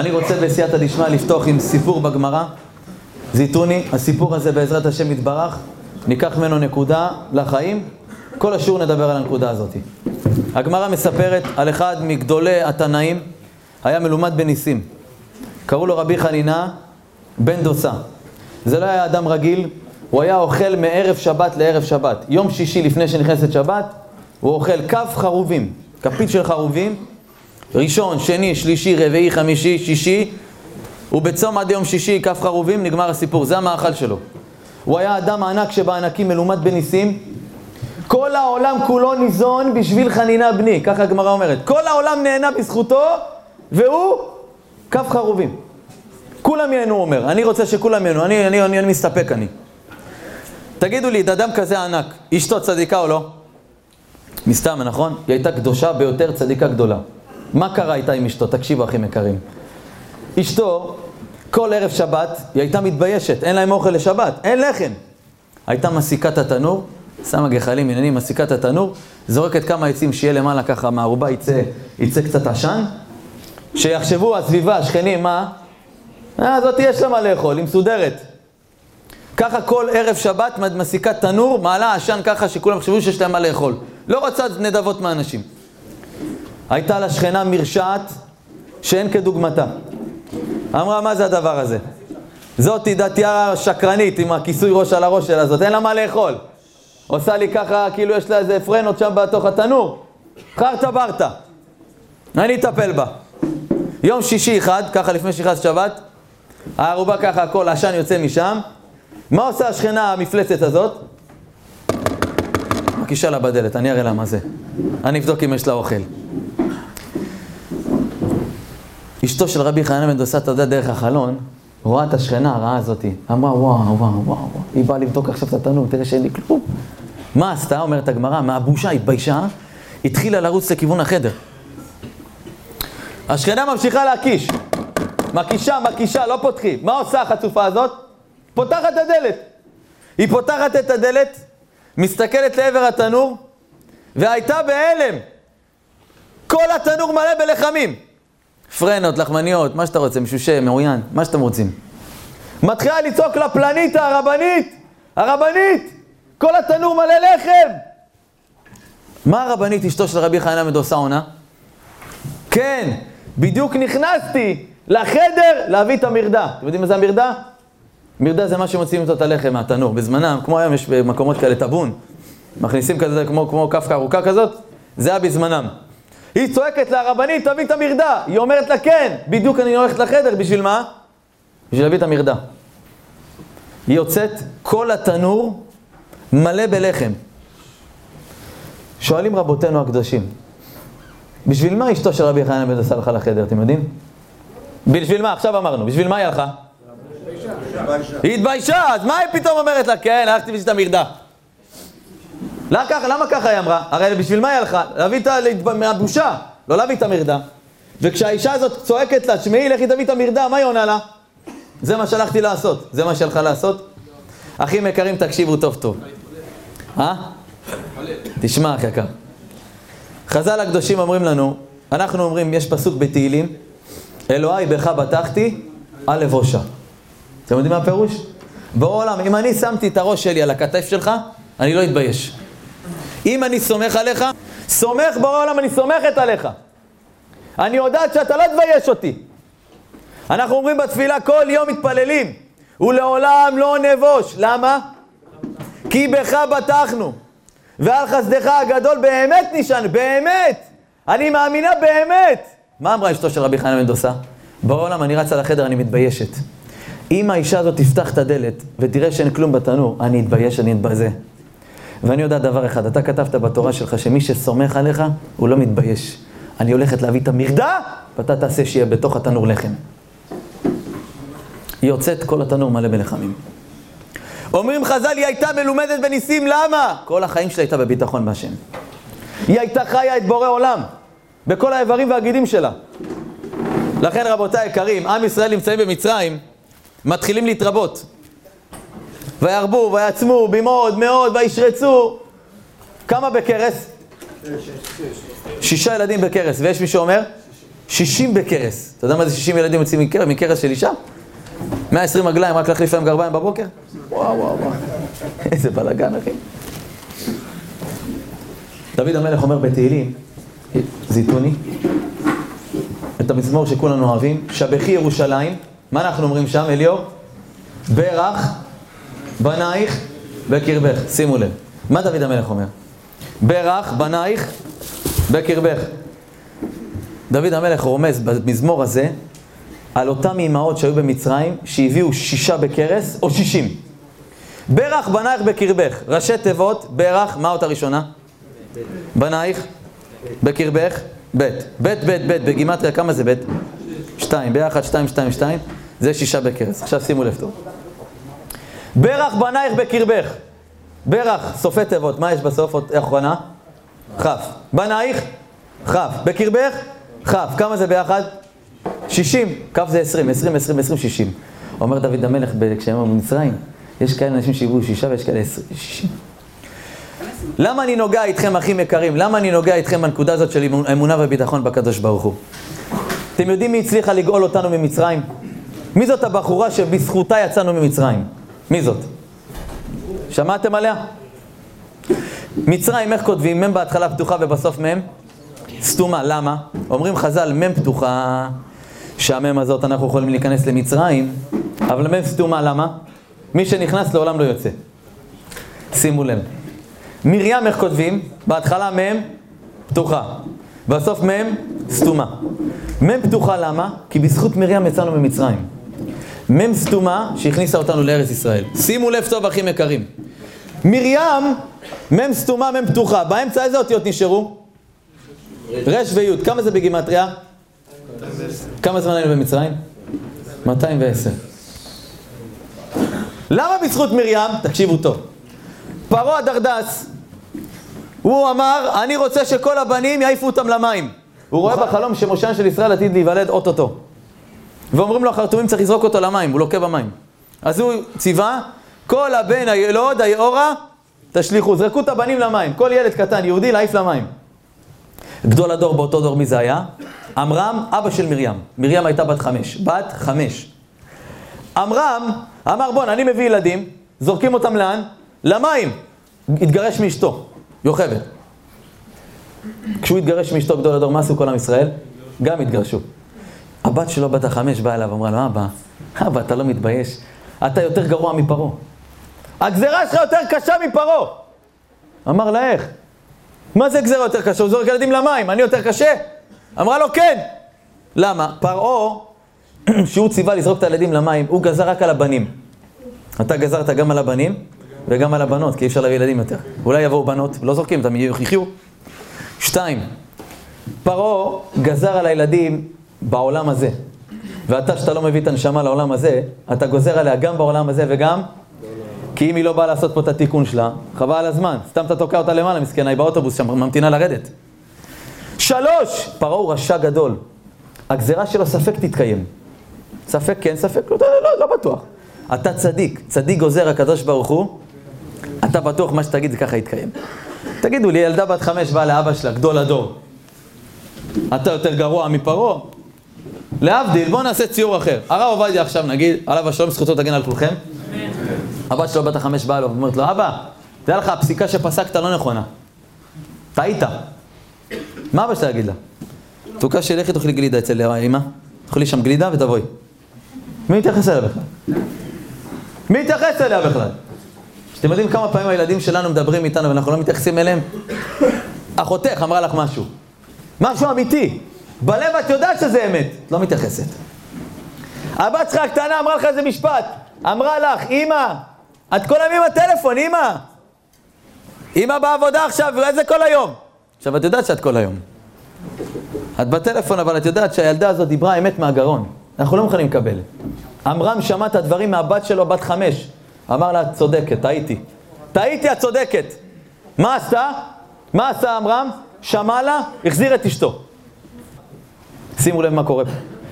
אני רוצה בסייעתא דשמיא לפתוח עם סיפור בגמרא. זיתוני, הסיפור הזה בעזרת השם יתברך, ניקח ממנו נקודה לחיים. כל השיעור נדבר על הנקודה הזאת. הגמרא מספרת על אחד מגדולי התנאים, היה מלומד בניסים. קראו לו רבי חנינה בן דוסה. זה לא היה אדם רגיל, הוא היה אוכל מערב שבת לערב שבת. יום שישי לפני שנכנסת שבת, הוא אוכל כף חרובים, כפית של חרובים, ראשון, שני, שלישי, רביעי, חמישי, שישי, ובצום עד יום שישי, כף חרובים, נגמר הסיפור, זה המאכל שלו. הוא היה אדם ענק שבענקים, מלומד בניסים. כל העולם כולו ניזון בשביל חנינה בני, ככה הגמרא אומרת. כל העולם נהנה בזכותו, והוא כף חרובים. כולם ייהנו, הוא אומר. אני רוצה שכולם ייהנו, אני, אני, אני, אני מסתפק, אני. תגידו לי, אדם כזה ענק, אשתו צדיקה או לא? מסתם, נכון? היא הייתה קדושה ביותר, צדיקה גדולה. מה קרה איתה עם אשתו? תקשיבו, אחים יקרים. אשתו, כל ערב שבת, היא הייתה מתביישת, אין להם אוכל לשבת, אין לחם. הייתה מסיקה את התנור, שמה גחלים, עניינים, מסיקה את התנור, זורקת כמה עצים שיהיה למעלה ככה מהערובה, יצא, יצא קצת עשן. שיחשבו הסביבה, השכנים, מה? אה, זאת יש לה מה לאכול, היא מסודרת. ככה כל ערב שבת מסיקה תנור, מעלה עשן ככה שכולם יחשבו שיש להם מה לאכול. לא רוצה נדבות מאנשים. הייתה לה שכנה מרשעת שאין כדוגמתה. אמרה, מה זה הדבר הזה? זאתי דתייה שקרנית עם הכיסוי ראש על הראש שלה, זאת אין לה מה לאכול. עושה לי ככה, כאילו יש לה איזה פרנות שם בתוך התנור. חרטה ברטה. אני אטפל בה. יום שישי אחד, ככה לפני שנכנס שבת, הערובה ככה, הכל, העשן יוצא משם. מה עושה השכנה המפלצת הזאת? מקישה לה בדלת, אני אראה לה מה זה. אני אבדוק אם יש לה אוכל. אשתו של רבי חנן בן דוסה, אתה יודע, דרך החלון, רואה את השכנה הרעה הזאתי. אמרה, וואו, וואו, וואו, וואו. היא באה לבדוק עכשיו את התנור, תראה שאין לי כלום. מה עשתה? אומרת הגמרא, מהבושה, התביישה, התחילה לרוץ לכיוון החדר. השכנה ממשיכה להקיש. מקישה, מקישה, לא פותחים. מה עושה החצופה הזאת? פותחת את הדלת. היא פותחת את הדלת, מסתכלת לעבר התנור, והייתה בהלם. כל התנור מלא בלחמים. פרנות, לחמניות, מה שאתה רוצה, משושה, מעוין, מה שאתם רוצים. מתחילה לצעוק לפלנית הרבנית, הרבנית, כל התנור מלא לחם. מה הרבנית, אשתו של רבי חנן מדוסה עונה? כן, בדיוק נכנסתי לחדר להביא את המרדה. אתם יודעים מה זה המרדה? מרדה זה מה שמוציאים אותו את הלחם מהתנור. בזמנם, כמו היום יש במקומות כאלה טאבון, מכניסים כזה כמו, כמו כף ארוכה כזאת, זה היה בזמנם. היא צועקת לרבנית, תביא את המרדה. היא אומרת לה, כן, בדיוק אני הולכת לחדר, בשביל מה? בשביל להביא את המרדה. היא יוצאת, כל התנור מלא בלחם. שואלים רבותינו הקדושים, בשביל מה אשתו של רבי חנן בן דסה הלכה לחדר, אתם יודעים? בשביל מה? עכשיו אמרנו, בשביל מה היא הלכה? היא התביישה, אז מה היא פתאום אומרת לה? כן, הלכתי בשביל המרדה. למה ככה, למה ככה היא אמרה? הרי בשביל מה היא הלכה? להביא את ה... מהבושה, לא להביא את המרדה. וכשהאישה הזאת צועקת לה, שמעי, לכי תביא את המרדה, מה היא עונה לה? זה מה שהלכתי לעשות. זה מה שהלכה לעשות? אחים יקרים, תקשיבו טוב טוב. אה? תשמע, אחי יקר. חז"ל הקדושים אומרים לנו, אנחנו אומרים, יש פסוק בתהילים, אלוהי בך בטחתי, על לבושה. אתם יודעים מה הפירוש? בעולם, אם אני שמתי את הראש שלי על הכתף שלך, אני לא אתבייש. אם אני סומך עליך, סומך בעולם, אני סומכת עליך. אני יודעת שאתה לא תבייש אותי. אנחנו אומרים בתפילה כל יום מתפללים, ולעולם לא נבוש. למה? כי בך בטחנו, ועל חסדך הגדול באמת נשען, באמת! אני מאמינה באמת! מה אמרה אשתו של רבי חנן בן דוסה? בעולם אני רצה לחדר, אני מתביישת. אם האישה הזאת תפתח את הדלת ותראה שאין כלום בתנור, אני אתבייש, אני אתבזה. ואני יודע דבר אחד, אתה כתבת בתורה שלך שמי שסומך עליך, הוא לא מתבייש. אני הולכת להביא את המרדה, ואתה תעשה שיהיה בתוך התנור לחם. היא יוצאת כל התנור מלא בלחמים. אומרים חז"ל, היא הייתה מלומדת בניסים, למה? כל החיים שלה הייתה בביטחון בהשם. היא הייתה חיה את בורא עולם, בכל האיברים והגידים שלה. לכן רבותיי היקרים, עם ישראל נמצאים במצרים, מתחילים להתרבות. וירבו, ויעצמו, במאוד, מאוד, וישרצו. כמה בכרס? שישה ילדים בכרס, ויש מי שאומר? 60 בכרס. אתה יודע מה זה 60 ילדים יוצאים מכרס של אישה? 120 רגליים, רק להחליף להם גרביים בבוקר? וואו, וואו, וואו. איזה בלאגן, אחי. דוד המלך אומר בתהילים, זיתוני, את המזמור שכולנו אוהבים, שבחי ירושלים, מה אנחנו אומרים שם, אליאור? ברך בנייך בקרבך, שימו לב. מה דוד המלך אומר? ברך בנייך בקרבך. דוד המלך רומז במזמור הזה על אותם אימהות שהיו במצרים, שהביאו שישה בכרס או שישים. ברך בנייך בקרבך, ראשי תיבות, ברך, מה אות הראשונה? בנייך, בקרבך, בית. בית, בית, בית, בגימטריה כמה זה בית? שתיים, ביחד שתיים, שתיים, שתיים, זה שישה בכרס. עכשיו שימו לב טוב. ברך בנייך בקרבך. ברך, סופי תיבות, מה יש בסוף? אחרונה? כף. בנייך? כף. בקרבך? כף. כמה זה ביחד? שישים. כף זה עשרים, עשרים, עשרים, עשרים, שישים. אומר דוד המלך כשהם היו במצרים, יש כאלה אנשים שהביאו שישה ויש כאלה שישים. למה אני נוגע איתכם, אחים יקרים? למה אני נוגע איתכם בנקודה הזאת של אמונה וביטחון בקדוש ברוך הוא? אתם יודעים מי הצליחה לגאול אותנו ממצרים? מי זאת הבחורה שבזכותה יצאנו ממצרים? מי זאת? שמעתם עליה? מצרים, איך כותבים? מ' בהתחלה פתוחה ובסוף מ' סתומה. למה? אומרים חז"ל, מ' פתוחה, שהמ' הזאת אנחנו יכולים להיכנס למצרים, אבל מ' סתומה, למה? מי שנכנס לעולם לא יוצא. שימו לב. מרים, איך כותבים? בהתחלה מ' פתוחה, בסוף מ' סתומה. מ' פתוחה למה? כי בזכות מרים יצאנו ממצרים. מ' סתומה שהכניסה אותנו לארץ ישראל. שימו לב טוב, אחים יקרים. מרים, מ' סתומה, מ' פתוחה. באמצע איזה אותיות נשארו? ר' וי'. כמה זה בגימטריה? כמה זמן היינו במצרים? 210. למה בזכות מרים? תקשיבו טוב. פרעה הדרדס, הוא אמר, אני רוצה שכל הבנים יעיפו אותם למים. הוא רואה בחלום שמושען של ישראל עתיד להיוולד אוטוטו. ואומרים לו החרטומים צריך לזרוק אותו למים, הוא לוקה במים. אז הוא ציווה, כל הבן הילוד, היאורה, תשליכו, זרקו את הבנים למים. כל ילד קטן, יהודי, להעיף למים. גדול הדור באותו דור, מי זה היה? עמרם, אבא של מרים. מרים הייתה בת חמש. בת חמש. עמרם אמר, בואנה, אני מביא ילדים, זורקים אותם לאן? למים. התגרש מאשתו, יוכבד. כשהוא התגרש מאשתו גדול הדור, מה עשו כל עם ישראל? גם התגרשו. הבת שלו, בת החמש, באה אליו, אמרה לו, אבא, אבא, אתה לא מתבייש? אתה יותר גרוע מפרעה. הגזרה שלך יותר קשה מפרעה. אמר לה, איך? מה זה גזרה יותר קשה? הוא זורק ילדים למים, אני יותר קשה? אמרה לו, כן. למה? פרעה, שהוא ציווה לזרוק את הילדים למים, הוא גזר רק על הבנים. אתה גזרת גם על הבנים וגם על הבנות, כי אי אפשר להביא ילדים יותר. אולי יבואו בנות, לא זורקים אותם, יחיו. שתיים, פרעה גזר על הילדים בעולם הזה. ואתה, שאתה לא מביא את הנשמה לעולם הזה, אתה גוזר עליה גם בעולם הזה וגם... כי אם היא לא באה לעשות פה את התיקון שלה, חבל על הזמן. סתם אתה תוקע אותה למעלה, מסכנה, היא באוטובוס שם, ממתינה לרדת. שלוש! פרעה הוא רשע גדול. הגזרה שלו ספק תתקיים. ספק כן, ספק לא, לא, לא, לא בטוח. אתה צדיק, צדיק גוזר הקדוש ברוך הוא, אתה בטוח מה שתגיד זה ככה יתקיים. תגידו לי, ילדה בת חמש באה לאבא שלה, גדול הדור. אתה יותר גרוע מפרעה? להבדיל, בואו נעשה ציור אחר. הרב עובדיה עכשיו נגיד, עליו השלום זכותו תגן על כולכם. הבת שלו בת החמש באה לו ואומרת לו, אבא, תדע לך, הפסיקה שפסקת לא נכונה. טעית. מה אבא שלה יגיד לה? תוקה שלכי תאכלי גלידה אצל אמא, תאכלי שם גלידה ותבואי. מי מתייחס אליה בכלל? מי מתייחס אליה בכלל? אתם יודעים כמה פעמים הילדים שלנו מדברים איתנו ואנחנו לא מתייחסים אליהם? אחותך אמרה לך משהו. משהו אמיתי. בלב את יודעת שזה אמת, לא מתייחסת. הבת שלך הקטנה אמרה לך איזה משפט, אמרה לך, אמא, את כל היום עם הטלפון, אמא. אמא בעבודה עכשיו, ואיזה כל היום? עכשיו, את יודעת שאת כל היום. את בטלפון, אבל את יודעת שהילדה הזאת דיברה אמת מהגרון. אנחנו לא מוכנים לקבל. עמרם שמע את הדברים מהבת שלו, בת חמש. אמר לה, את צודקת, טעיתי. טעיתי, את צודקת. מה עשתה? מה עשה עמרם? שמע לה, החזיר את אשתו. שימו לב מה קורה פה.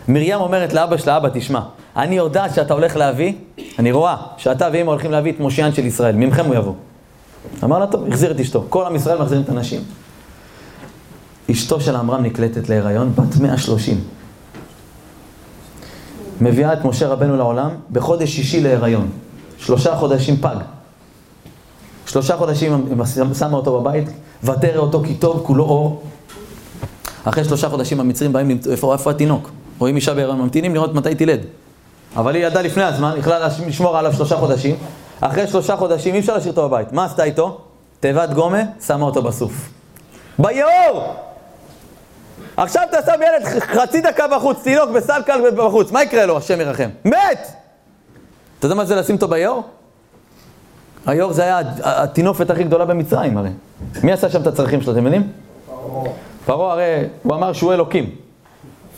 מרים אומרת לאבא שלה, אבא, תשמע, אני יודעת שאתה הולך להביא, אני רואה שאתה ואמא הולכים להביא את מושיען של ישראל, ממכם הוא יבוא. אמר לה, טוב, החזיר את אשתו. כל עם ישראל מחזירים את הנשים. אשתו של עמרם נקלטת להיריון, בת 130. מביאה את משה רבנו לעולם בחודש שישי להיריון. שלושה חודשים פג. שלושה חודשים שמה אותו בבית, ותרא אותו כי טוב, כולו אור. אחרי שלושה חודשים המצרים באים איפה, איפה התינוק? רואים אישה בהיריון, ממתינים לראות מתי תילד. אבל היא ידעה לפני הזמן, יכלה לשמור עליו שלושה חודשים. אחרי שלושה חודשים אי אפשר להשאיר אותו בבית. מה עשתה איתו? תיבת גומה, שמה אותו בסוף. ביאור! עכשיו אתה שם ילד חצי דקה בחוץ, תינוק בסלקל בחוץ, מה יקרה לו, השם ירחם? מת! אתה יודע מה זה לשים אותו ביאור? היאור זה היה הטינופת הכי גדולה במצרים הרי. מי עשה שם את הצרכים שלו, אתם מבינים? פרעה הרי, הוא אמר שהוא אלוקים.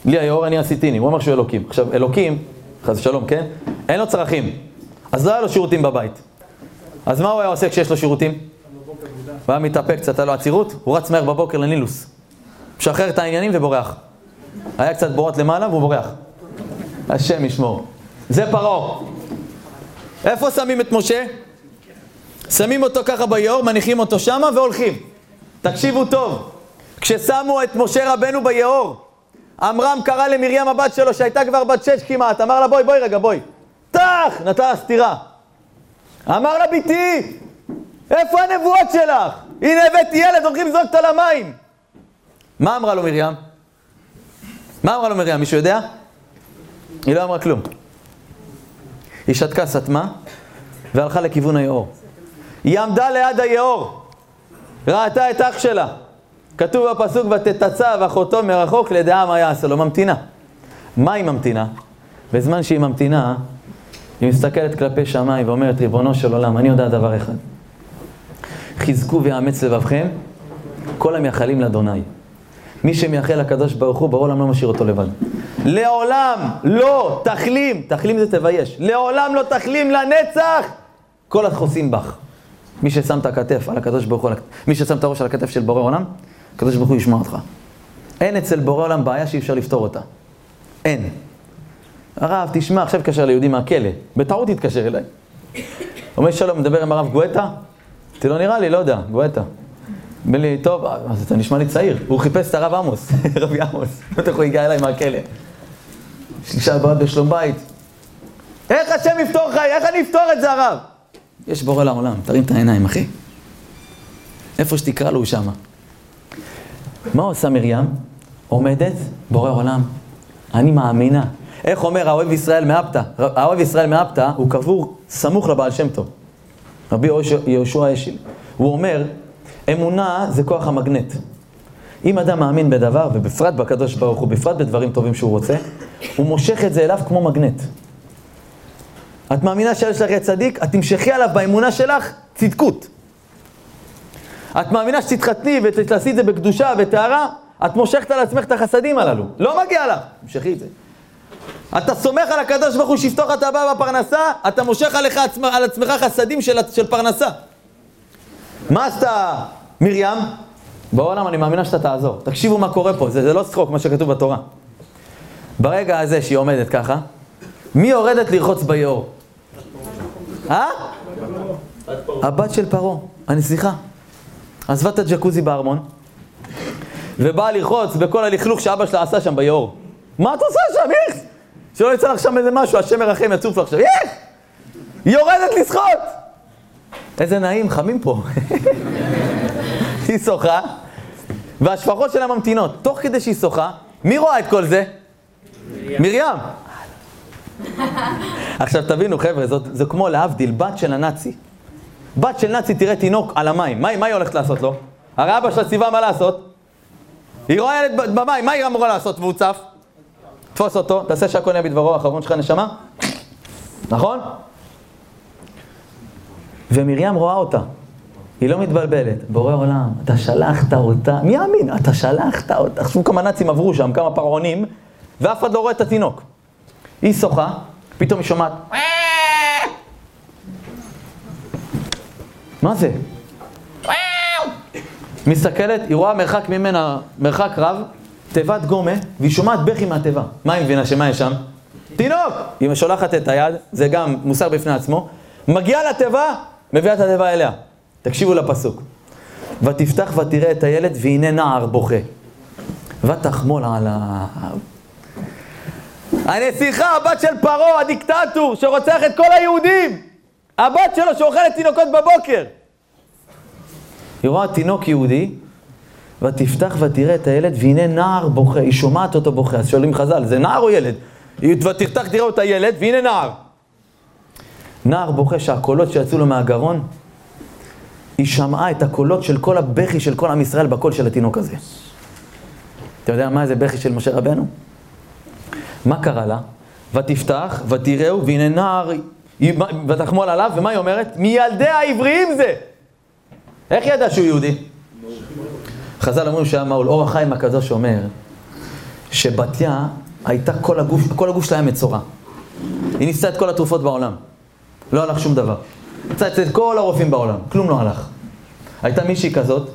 לי היאור, אני עשיתיני, הוא אמר שהוא אלוקים. עכשיו, אלוקים, חס ושלום, כן? אין לו צרכים. אז לא היה לו שירותים בבית. אז מה הוא היה עושה כשיש לו שירותים? הוא היה מתאפק קצת, היה לו עצירות, הוא רץ מהר בבוקר לנילוס. משחרר את העניינים ובורח. היה קצת בורות למעלה והוא בורח. השם ישמור. זה פרעה. איפה שמים את משה? שמים אותו ככה ביאור, מניחים אותו שמה והולכים. תקשיבו טוב, כששמו את משה רבנו ביאור, עמרם קרא למרים הבת שלו, שהייתה כבר בת שש כמעט, אמר לה בואי, בואי רגע, בואי. טח! נתן לה סטירה. אמר לה ביתי, איפה הנבואות שלך? הנה הבאתי ילד, הולכים לזרוק אותה למים. מה אמרה לו מרים? מה אמרה לו מרים, מישהו יודע? היא לא אמרה כלום. היא שתקה, סתמה, והלכה לכיוון היאור. היא עמדה ליד היאור, ראתה את אח שלה. כתוב בפסוק, ותתצב אחותו מרחוק לדעה מה יעשה לו, ממתינה. מה היא ממתינה? בזמן שהיא ממתינה, היא מסתכלת כלפי שמיים ואומרת, ריבונו של עולם, אני יודע דבר אחד. חזקו ויאמץ לבבכם, כל המייחלים לאדוני. מי שמייחל לקדוש ברוך הוא, בעולם לא משאיר אותו לבד. לעולם לא תחלים, תחלים זה תבייש, לעולם לא תחלים לנצח כל החוסים בך. מי ששם את הכתף על הקדוש ברוך הוא, מי ששם את הראש על הכתף של בורא עולם, הקדוש ברוך הוא ישמע אותך. אין אצל בורא עולם בעיה שאי אפשר לפתור אותה. אין. הרב, תשמע, עכשיו התקשר ליהודי מהכלא, בטעות התקשר אליי. אומר שלום, מדבר עם הרב גואטה? אמרתי לו, נראה לי, לא יודע, גואטה. אומר לי, טוב, אז אתה נשמע לי צעיר. הוא חיפש את הרב עמוס, רבי עמוס. בטח הוא הגיע אליי מהכלא. שלישה בעיות בשלום בית. איך השם יפתור חיי? איך אני אפתור את זה, הרב? יש בורא לעולם, תרים את העיניים, אחי. איפה שתקרא לו הוא שמה. מה עושה מרים? עומדת, בורא עולם, אני מאמינה. איך אומר האוהב ישראל מאפתא? האוהב ישראל מאפתא הוא קבור סמוך לבעל שם טוב. רבי יהושע אשל. הוא אומר, אמונה זה כוח המגנט. אם אדם מאמין בדבר, ובפרט בקדוש ברוך הוא, בפרט בדברים טובים שהוא רוצה, הוא מושך את זה אליו כמו מגנט. את מאמינה שיש לך צדיק, את תמשכי עליו באמונה שלך צדקות. את מאמינה שתתחתני ותעשי את זה בקדושה, וטהרה, את מושכת על עצמך את החסדים הללו. לא מגיע לך, תמשכי את זה. אתה סומך על הקדוש ברוך הוא שיפתוח את הבא בפרנסה, אתה מושך עליך עצמך, על עצמך חסדים של, של פרנסה. מה עשתה מרים? בעולם אני מאמינה שאתה תעזור. תקשיבו מה קורה פה, זה, זה לא צחוק מה שכתוב בתורה. ברגע הזה שהיא עומדת ככה, מי יורדת לרחוץ ביאור? אה? הבת של פרעה, הנסיכה. עזבה את הג'קוזי בארמון, ובאה לרחוץ בכל הלכלוך שאבא שלה עשה שם ביאור. מה את עושה שם, איך? שלא יצא לך שם איזה משהו, השם ירחם, יצוף לך עכשיו, איך? היא יורדת לשחות! איזה נעים, חמים פה. היא שוחה, והשפחות שלה ממתינות. תוך כדי שהיא שוחה, מי רואה את כל זה? מרים. עכשיו תבינו חבר'ה, זה כמו להבדיל, בת של הנאצי. בת של נאצי תראה תינוק על המים, מה, מה היא הולכת לעשות לו? הרי אבא שלה ציווה מה לעשות? היא רואה ילד במים, מה היא אמורה לעשות והוא צף? תפוס אותו, תעשה שהכל יהיה בדברו האחרון שלך נשמה, נכון? ומרים רואה אותה, היא לא מתבלבלת, בורא עולם, אתה שלחת אותה, מי יאמין? אתה שלחת אותה, עכשיו כמה נאצים עברו שם, כמה פרעונים, ואף אחד לא רואה את התינוק. היא שוחה, פתאום היא שומעת, מה זה? מסתכלת, היא רואה מרחק ממנה, מרחק רב, תיבת גומה, והיא שומעת בכי מהתיבה. מה היא מבינה? שמה יש שם? תינוק! היא שולחת את היד, זה גם מוסר בפני עצמו, מגיעה לתיבה, מביאה את התיבה אליה. תקשיבו לפסוק. ותפתח ותראה את הילד, והנה נער בוכה. ותחמול על ה... הנסיכה, הבת של פרעה, הדיקטטור, שרוצח את כל היהודים. הבת שלו שאוכלת תינוקות בבוקר. היא רואה תינוק יהודי, ותפתח ותראה את הילד, והנה נער בוכה, היא שומעת אותו בוכה, אז שואלים חז"ל, זה נער או ילד? ותפתח תראה את הילד, והנה נער. נער בוכה שהקולות שיצאו לו מהגרון, היא שמעה את הקולות של כל הבכי של כל עם ישראל בקול של התינוק הזה. אתה יודע מה זה בכי של משה רבנו? מה קרה לה? ותפתח, ותראהו, והנה נער, ותחמול עליו, ומה היא אומרת? מילדי העבריים זה! איך ידעה שהוא יהודי? חז"ל אומרים מעול. אור החיים הקדוש אומר שבתיה הייתה כל הגוף, כל הגוף שלה היה מצורע. היא ניסתה את כל התרופות בעולם. לא הלך שום דבר. יצא אצל כל הרופאים בעולם, כלום לא הלך. הייתה מישהי כזאת,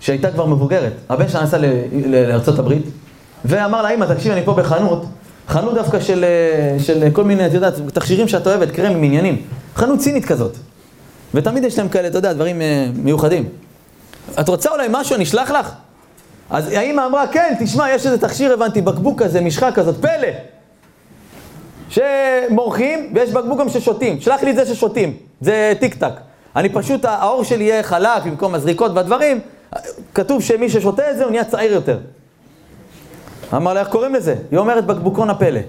שהייתה כבר מבוגרת. הבן שלה נסע לארה"ב, ואמר לה, אמא, תקשיב, אני פה בחנות, חנות דווקא של, של כל מיני, את יודעת, תכשירים שאת אוהבת, קרמים, עניינים. חנות צינית כזאת. ותמיד יש להם כאלה, אתה יודע, דברים uh, מיוחדים. את רוצה אולי משהו, אני אשלח לך? אז האמא אמרה, כן, תשמע, יש איזה תכשיר, הבנתי, בקבוק כזה, משחה כזאת, פלא. שמורחים, ויש בקבוק גם ששותים. שלח לי את זה ששותים, זה טיק טק. אני פשוט, האור שלי יהיה חלק במקום הזריקות והדברים. כתוב שמי ששותה את זה, הוא נהיה צעיר יותר. אמר לה, איך קוראים לזה? היא אומרת בקבוקון הפלא.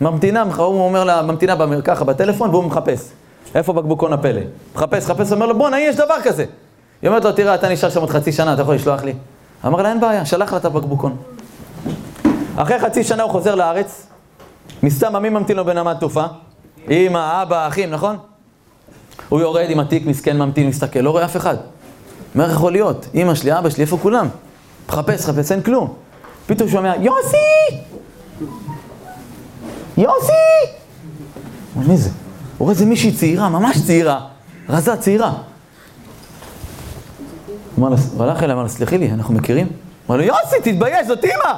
ממתינה, הוא אומר לה, ממתינה ככה בטלפון, והוא מחפש. איפה בקבוקון הפלא? מחפש, מחפש, אומר לו, בואנה, יש דבר כזה. היא אומרת לו, תראה, אתה נשאר שם עוד חצי שנה, אתה יכול לשלוח לי? אמר לה, אין בעיה, שלח לה את הבקבוקון. אחרי חצי שנה הוא חוזר לארץ, מסתם, מי ממתין לו בנמל תעופה? אמא, אבא, אחים, נכון? הוא יורד עם התיק, מסכן, ממתין, מסתכל, לא רואה אף אחד. אומר, איך יכול להיות? אמא שלי, אבא שלי, איפה כולם? מחפש, מחפש, אין כלום. פתאום שומע, יוסי! יוסי! מי זה? הוא רואה איזה מישהי צעירה, ממש צעירה, רזה צעירה. הוא הלך אליה, אמר לה, סלחי לי, אנחנו מכירים? אמר לו, יוסי, תתבייש, זאת אימא!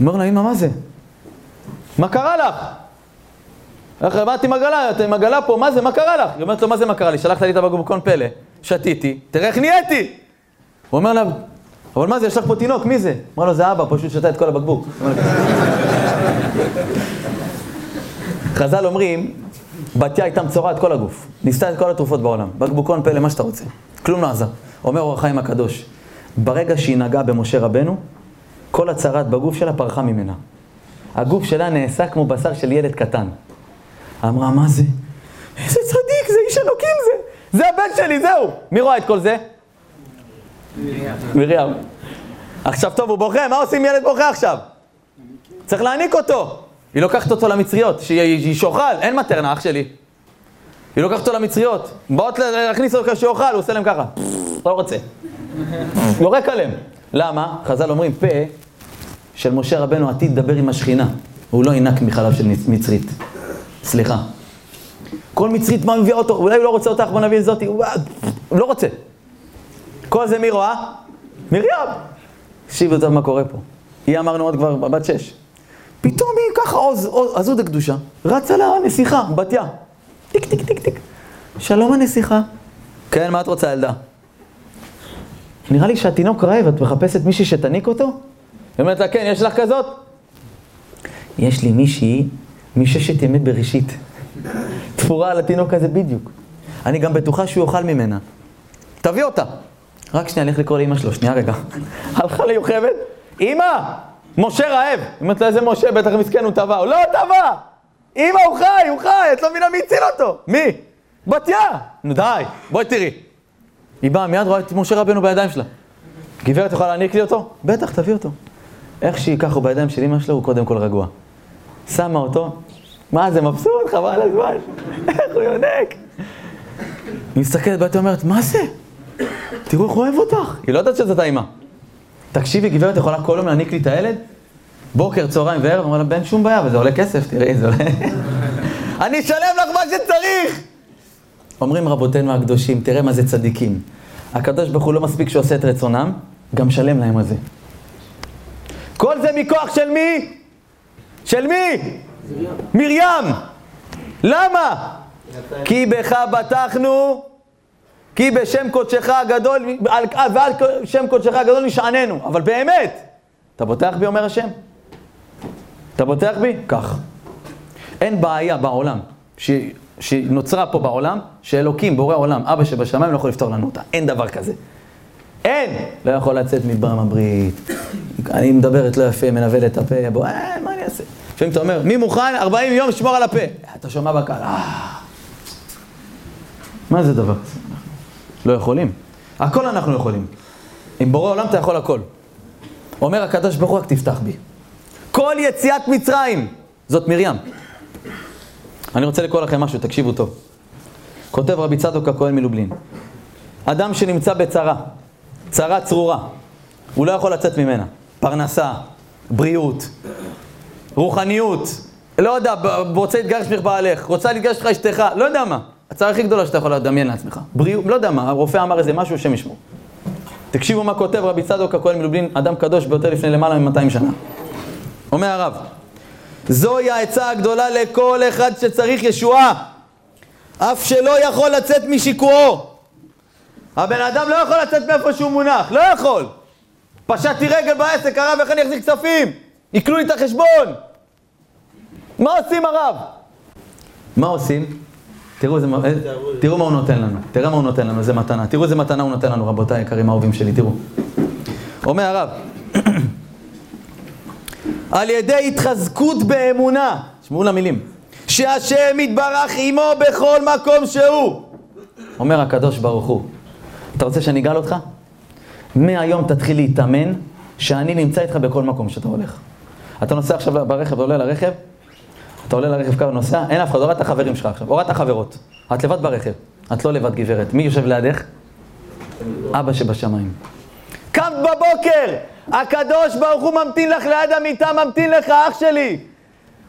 אומר לה, אימא, מה זה? מה קרה לך? איך באתי עם עגלה, אתה עם עגלה פה, מה זה, מה קרה לך? היא אומרת לו, מה זה מה קרה לי? שלחת לי את הבקבוקון פלא, שתיתי, תראה איך נהייתי! הוא אומר לה, אבל מה זה, יש לך פה תינוק, מי זה? אמר לו, זה אבא, פשוט שתה את כל הבקבוק. חז"ל אומרים, בתיה הייתה מצורעת כל הגוף, ניסתה את כל התרופות בעולם, בקבוקון פלא, מה שאתה רוצה, כלום לא עזר. אומר אור החיים הקדוש, ברגע שהיא נגעה במשה רבנו, כל הצרת בגוף שלה פרחה ממנה. הגוף שלה נעשה כמו בשר של ילד קטן. אמרה, מה זה? איזה צדיק, זה איש אלוקים זה. זה הבן שלי, זהו. מי רואה את כל זה? מרים. עכשיו טוב, הוא בוכה, מה עושים ילד בוכה עכשיו? צריך להעניק אותו. היא לוקחת אותו למצריות, שהיא שאוכל, אין מטרנה, אח שלי. היא לוקחת אותו למצריות, באות להכניס אותו שיאכל, הוא עושה להם ככה. לא רוצה. יורק עליהם. למה? חז"ל אומרים, פה של משה רבנו עתיד לדבר עם השכינה. הוא לא ינק מחלב של מצרית. סליחה. כל מצרית, מה מביאה אותו? אולי הוא לא רוצה אותך, בוא נביא את זאתי. הוא לא רוצה. כל זה מי רואה? מרים. תקשיבו טוב מה קורה פה. היא אמרנו עוד כבר בת שש. פתאום היא ככה עזות הקדושה, רצה לנסיכה, בתיה. טיק טיק טיק טיק. שלום הנסיכה. כן, מה את רוצה ילדה? נראה לי שהתינוק רעב, את מחפשת מישהי שתניק אותו? היא אומרת לה, כן, יש לך כזאת? יש לי מישהי מששת ימי בראשית. תפורה על התינוק הזה בדיוק. אני גם בטוחה שהוא יאכל ממנה. תביא אותה. רק שנייה, אני הולך לקרוא לאמא שלו, שנייה רגע. הלכה ליוכבד, אמא, משה רעב. היא אומרת לה, איזה משה? בטח מסכן, הוא טבע. הוא לא טבע! אמא, הוא חי, הוא חי, את לא מבינה מי הציל אותו. מי? בתיה. נו די, בואי תראי. היא באה מיד, רואה את משה רבנו בידיים שלה. גברת יכולה להעניק לי אותו? בטח, תביא אותו. איך שייקחו בידיים של אמא שלו, הוא קודם כל רגוע. שמה אותו, מה זה מבסוט, חבל על הזמן, איך הוא יונק. היא מסתכלת בתיה ואומרת, מה זה? תראו איך הוא אוהב אותך. היא לא יודעת שזאת האימא. תקשיבי, גברת יכולה כל יום להעניק לי את הילד? בוקר, צהריים וערב, אמרה לה, בן שום בעיה, וזה עולה כסף, תראי, זה עולה... אני אשלם לך מה שצריך! אומרים רבותינו הקדושים, תראה מה זה צדיקים. הקדוש ברוך הוא לא מספיק שעושה את רצונם, גם שלם להם על זה. כל זה מכוח של מי? של מי? מרים. למה? כי בך בטחנו, כי בשם קודשך הגדול, ועל שם קודשך הגדול נשעננו. אבל באמת, אתה בוטח בי אומר השם? אתה בוטח בי? קח. אין בעיה בעולם, ש... שנוצרה פה בעולם, שאלוקים, בורא עולם, אבא שבשמיים, לא יכול לפתור לנו אותה. אין דבר כזה. אין! לא יכול לצאת מדברם הברית. אני מדברת לא יפה, מנבל את הפה, בוא, אה, מה אני אעשה? לפעמים אתה אומר, מי מוכן 40 יום לשמור על הפה? אתה שומע בקהל, אה... מה זה דבר כזה? לא יכולים. הכל אנחנו יכולים. עם בורא עולם אתה יכול הכל. אומר הקדוש ברוך הוא, רק תפתח בי. כל יציאת מצרים, זאת מרים. אני רוצה לקרוא לכם משהו, תקשיבו טוב. כותב רבי צדוק הכהן מלובלין, אדם שנמצא בצרה, צרה צרורה, הוא לא יכול לצאת ממנה. פרנסה, בריאות, רוחניות, לא יודע, רוצה להתגרש ממך בעלך, רוצה להתגרש ממך אשתך, לא יודע מה. הצרה הכי גדולה שאתה יכול לדמיין לעצמך. בריאות, לא יודע מה, הרופא אמר איזה משהו, השם ישמור. תקשיבו מה כותב רבי צדוק הכהן מלובלין, אדם קדוש ביותר לפני למעלה מ-200 שנה. אומר הרב, זוהי העצה הגדולה לכל אחד שצריך ישועה, אף שלא יכול לצאת משיקועו. הבן אדם לא יכול לצאת מאיפה שהוא מונח, לא יכול. פשטתי רגל בעסק, הרב, איך אני אחזיק כספים? עיקלו לי את החשבון. מה עושים הרב? מה עושים? תראו, איזה, תראו מה הוא נותן לנו, תראה מה הוא נותן לנו, איזה מתנה. תראו איזה מתנה הוא נותן לנו, רבותיי היקרים האהובים שלי, תראו. אומר הרב, על ידי התחזקות באמונה, שמעו למילים, שהשם יתברך עמו בכל מקום שהוא. אומר הקדוש ברוך הוא, אתה רוצה שאני אגל אותך? מהיום תתחיל להתאמן שאני נמצא איתך בכל מקום שאתה הולך. אתה נוסע עכשיו ברכב ועולה לרכב, אתה עולה לרכב כמה נוסע, אין אף אחד, הורדת החברים שלך עכשיו, הורדת חברות. את לבד ברכב, את לא לבד גברת. מי יושב לידך? אבא שבשמיים. קם בבוקר, הקדוש ברוך הוא ממתין לך ליד המיטה, ממתין לך, אח שלי.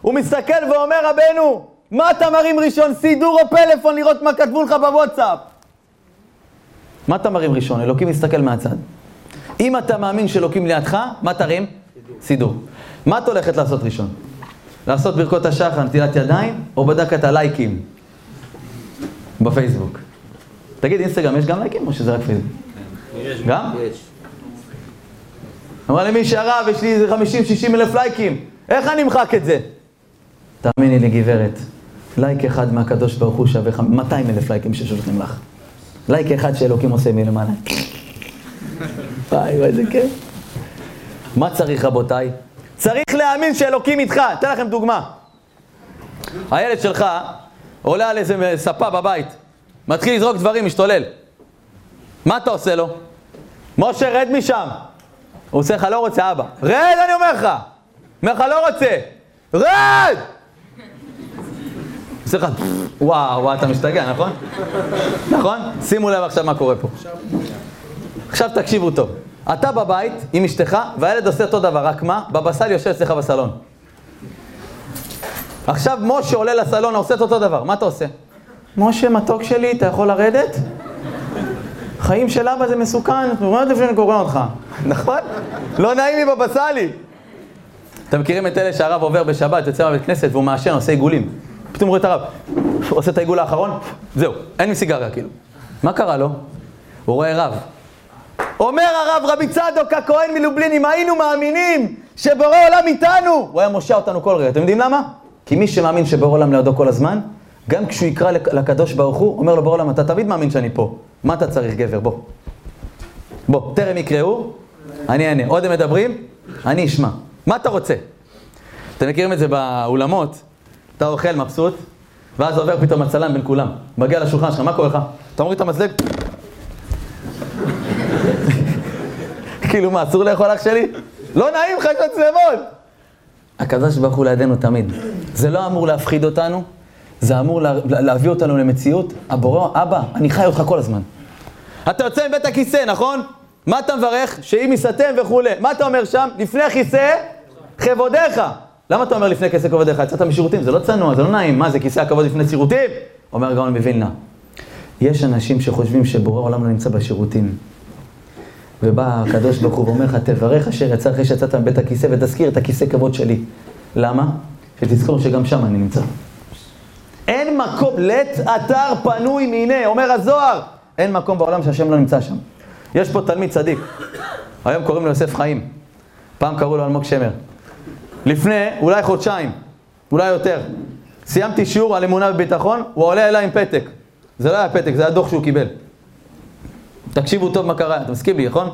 הוא מסתכל ואומר, רבנו, מה אתה מרים ראשון, סידור או פלאפון לראות מה כתבו לך בוואטסאפ? מה אתה מרים ראשון? אלוקים מסתכל מהצד. אם אתה מאמין שאלוקים לידך, מה תרים? סידור. סידור. מה את הולכת לעשות ראשון? לעשות ברכות השחר, נטילת ידיים, או בדק את הלייקים בפייסבוק? תגיד, אינסטגרם יש גם לייקים או שזה רק פייסבוק? יש. גם? יש. אמרה למי שהרב, יש לי איזה 50-60 אלף לייקים, איך אני אמחק את זה? תאמיני לי, גברת, לייק אחד מהקדוש ברוך הוא שווה 200 אלף לייקים ששולחים לך. לייק אחד שאלוקים עושה מלמעלה. וואי, איזה כיף. מה צריך, רבותיי? צריך להאמין שאלוקים איתך. אתן לכם דוגמה. הילד שלך עולה על איזה ספה בבית, מתחיל לזרוק דברים, משתולל. מה אתה עושה לו? משה, רד משם. הוא עושה לך, לא רוצה, אבא. רד, אני אומר לך. אומר לך, לא רוצה. רד! עושה לך, וואו, וואו, אתה משתגע, נכון? נכון? שימו לב עכשיו מה קורה פה. עכשיו תקשיבו טוב. אתה בבית עם אשתך, והילד עושה אותו דבר, רק מה? בבסל יושב אצלך בסלון. עכשיו משה עולה לסלון, עושה את אותו דבר, מה אתה עושה? משה, מתוק שלי, אתה יכול לרדת? חיים של אבא זה מסוכן, אנחנו רואים לפני שאני קורא אותך, נכון? לא נעים לי בבסלי. אתם מכירים את אלה שהרב עובר בשבת, יוצא מהבית כנסת והוא מעשן, עושה עיגולים. פתאום רואה את הרב, עושה את העיגול האחרון, זהו, אין לי סיגריה כאילו. מה קרה לו? הוא רואה רב. אומר הרב רבי צדוק הכהן מלובלין, אם היינו מאמינים שבורא עולם איתנו, הוא היה מושע אותנו כל רגע. אתם יודעים למה? כי מי שמאמין שבורא עולם לידו כל הזמן, גם כשהוא יקרא לקדוש ברוך הוא, אומר לו בורא עולם, אתה תמיד מאמין שאני פה. מה אתה צריך גבר? בוא. בוא, טרם יקראו, אני אענה. עוד הם מדברים, אני אשמע. מה אתה רוצה? אתם מכירים את זה באולמות, אתה אוכל מבסוט, ואז עובר פתאום הצלם בין כולם. מגיע לשולחן שלך, מה קורה לך? אתה מוריד את המזלג? כאילו מה, אסור לאכול אח שלי? לא נעים לך, יש מצלמות! הקדוש ברוך הוא לידינו תמיד. זה לא אמור להפחיד אותנו, זה אמור לה, להביא אותנו למציאות. הבורא, אבא, אני חי אותך כל הזמן. אתה יוצא מבית הכיסא, נכון? מה אתה מברך? שאם ייסתם וכולי. מה אתה אומר שם? לפני כיסא, כבודיך. למה אתה אומר לפני כיסא כבודיך? יצאת משירותים, זה לא צנוע, זה לא נעים. מה זה, כיסא הכבוד לפני שירותים? אומר הגאון מווילנה. יש אנשים שחושבים שבורא עולם לא נמצא בשירותים. ובא הקדוש ברוך הוא ואומר לך, תברך אשר יצא אחרי שיצאת מבית הכיסא ותזכיר את הכיסא כבוד שלי. למה? שתזכור שגם שם אני נמצא. אין מקום, לית אתר פנוי מיני, אומר הזוהר, אין מקום בעולם שהשם לא נמצא שם. יש פה תלמיד צדיק, היום קוראים לו יוסף חיים, פעם קראו לו אלמוג שמר. לפני אולי חודשיים, אולי יותר. סיימתי שיעור על אמונה וביטחון, הוא עולה אליי עם פתק. זה לא היה פתק, זה היה דוח שהוא קיבל. תקשיבו טוב מה קרה, אתה מסכים לי, נכון?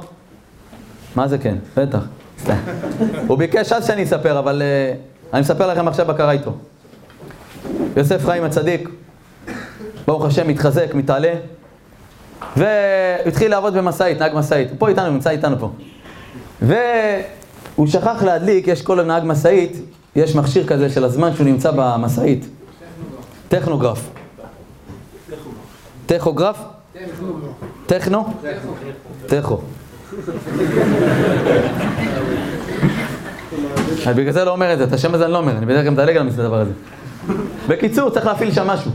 מה זה כן? בטח. הוא ביקש אז שאני אספר, אבל uh, אני מספר לכם עכשיו מה קרה איתו. יוסף חיים הצדיק, ברוך השם, מתחזק, מתעלה, והתחיל לעבוד במשאית, נהג משאית. הוא פה איתנו, נמצא איתנו פה. והוא שכח להדליק, יש כל נהג משאית, יש מכשיר כזה של הזמן שהוא נמצא במשאית. טכנוגרף. טכוגרף? טכנו? טכו. אני בגלל זה לא אומר את זה, את השם הזה אני לא אומר, אני בדרך כלל מדלג על הדבר הזה. בקיצור, צריך להפעיל שם משהו.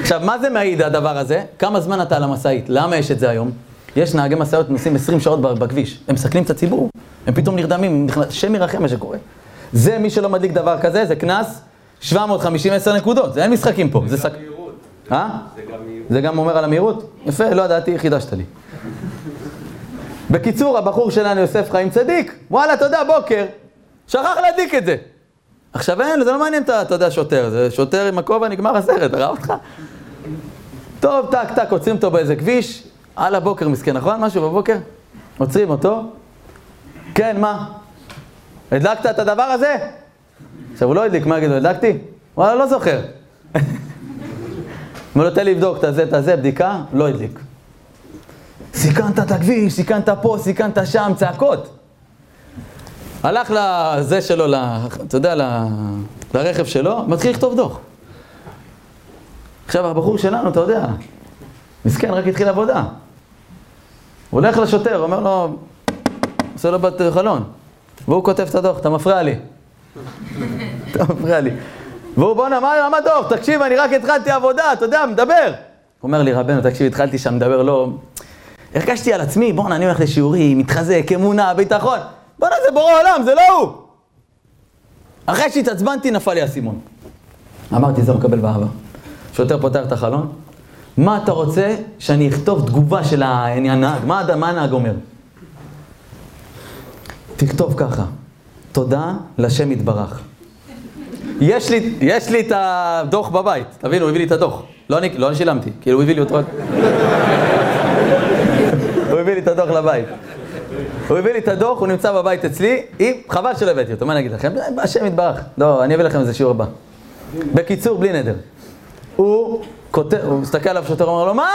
עכשיו, מה זה מעיד הדבר הזה? כמה זמן אתה על המשאית? למה יש את זה היום? יש נהגי משאיות נוסעים 20 שעות בכביש, הם מסכנים את הציבור, הם פתאום נרדמים, השם ירחם מה שקורה. זה, מי שלא מדליק דבר כזה, זה קנס 750 10 נקודות, זה אין משחקים פה. זה סק... אה? זה גם אומר על המהירות? יפה, לא ידעתי, חידשת לי. בקיצור, הבחור שלנו, יוסף חיים צדיק, וואלה, אתה יודע, בוקר, שכח להדליק את זה. עכשיו אין, זה לא מעניין, אתה יודע, שוטר, זה שוטר עם הכובע, נגמר הסרט, ראה אותך? טוב, טק, טק, עוצרים אותו באיזה כביש, על הבוקר מסכן, נכון? משהו בבוקר? עוצרים אותו. כן, מה? הדלקת את הדבר הזה? עכשיו, הוא לא הדליק, מה יגידו, הדלקתי? וואלה, לא זוכר. אומר לו, תן לי לבדוק את הזה, את הזה, בדיקה, לא הדליק. סיכנת את הכביש, סיכנת פה, סיכנת שם, צעקות. הלך לזה שלו, אתה יודע, לרכב שלו, מתחיל לכתוב דוח. עכשיו, הבחור שלנו, אתה יודע, מסכן, רק התחיל עבודה. הוא הולך לשוטר, אומר לו, עושה לו בת חלון, והוא כותב את הדוח, אתה מפריע לי. אתה מפריע לי. והוא בואנה, מה, מה דוח? תקשיב, אני רק התחלתי עבודה, אתה יודע, מדבר. הוא אומר לי, רבנו, תקשיב, התחלתי שם לדבר, לא... הרגשתי על עצמי, בואנה, אני הולך לשיעורים, מתחזק, אמונה, ביטחון. בואנה, זה בורא עולם, זה לא הוא. אחרי שהתעצבנתי, נפל לי האסימון. אמרתי, זה מקבל באהבה. שוטר פותח את החלון, מה אתה רוצה שאני אכתוב תגובה של הנהג? מה, מה הנהג אומר? תכתוב ככה, תודה לשם יתברך. יש לי, יש לי את הדוח בבית, תבין, הוא הביא לי את הדוח. לא אני, לא אני שילמתי, כאילו הוא הביא לי אותו הוא הביא לי את הדוח לבית. הוא הביא לי את הדוח, הוא נמצא בבית אצלי, עם, חבל שלא הבאתי אותו, מה אני אגיד לכם? השם יתברך. לא, אני אביא לכם איזה שיעור הבא. בקיצור, בלי נדר. הוא כותב, הוא מסתכל עליו שוטר, אומר לו, מה?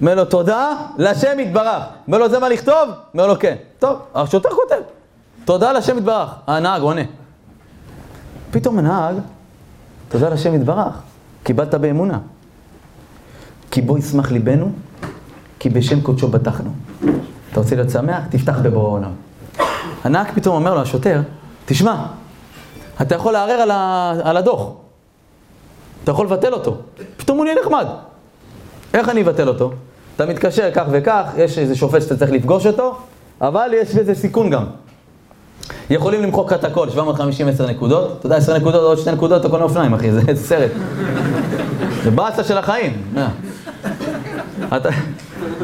אומר לו, תודה לשם יתברך. אומר לו, זה מה לכתוב? אומר לו, כן. טוב, השוטר כותב, תודה לשם יתברך. הנהג עונה. פתאום הנהג, תודה לשם יתברך, קיבלת באמונה. כי בו ישמח ליבנו, כי בשם קודשו בטחנו. אתה רוצה להיות שמח? תפתח בבורא העולם. הנהג פתאום אומר לו, השוטר, תשמע, אתה יכול לערער על, על הדוח. אתה יכול לבטל אותו. פתאום הוא נהיה נחמד. איך אני אבטל אותו? אתה מתקשר כך וכך, יש איזה שופט שאתה צריך לפגוש אותו, אבל יש בזה סיכון גם. יכולים למחוק את הכל, 750 10 נקודות, אתה יודע, 10 נקודות, עוד 2 נקודות, אתה קונה אופניים, אחי, זה סרט. זה באסה של החיים.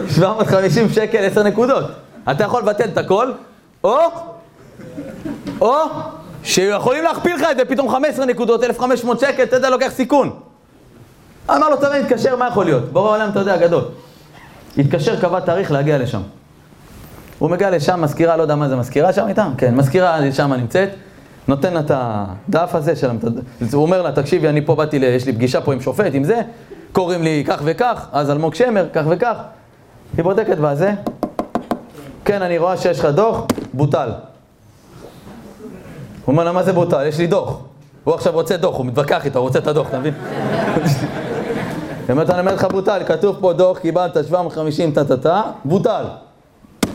750 שקל, 10 נקודות. אתה יכול לבטל את הכל, או, או, שיכולים להכפיל לך את זה פתאום 15 נקודות, 1,500 שקל, אתה יודע, לוקח סיכון. אמר לו, תראה, התקשר, מה יכול להיות? בורא העולם, אתה יודע, גדול. התקשר, קבע תאריך להגיע לשם. הוא מגיע לשם, מזכירה, לא יודע מה זה מזכירה שם איתם? כן, מזכירה שם נמצאת, נותן לה את הדף הזה של... הוא אומר לה, תקשיבי, אני פה באתי, יש לי פגישה פה עם שופט, עם זה, קוראים לי כך וכך, אז אלמוג שמר, כך וכך. היא בודקת בזה, כן, אני רואה שיש לך דוח, בוטל. הוא אומר לה, מה זה בוטל? יש לי דוח. הוא עכשיו רוצה דוח, הוא מתווכח איתו, הוא רוצה את הדוח, אתה מבין? היא אומרת, אני אומר לך בוטל, כתוב פה דוח, קיבלת 750 טה-טה-טה, בוטל.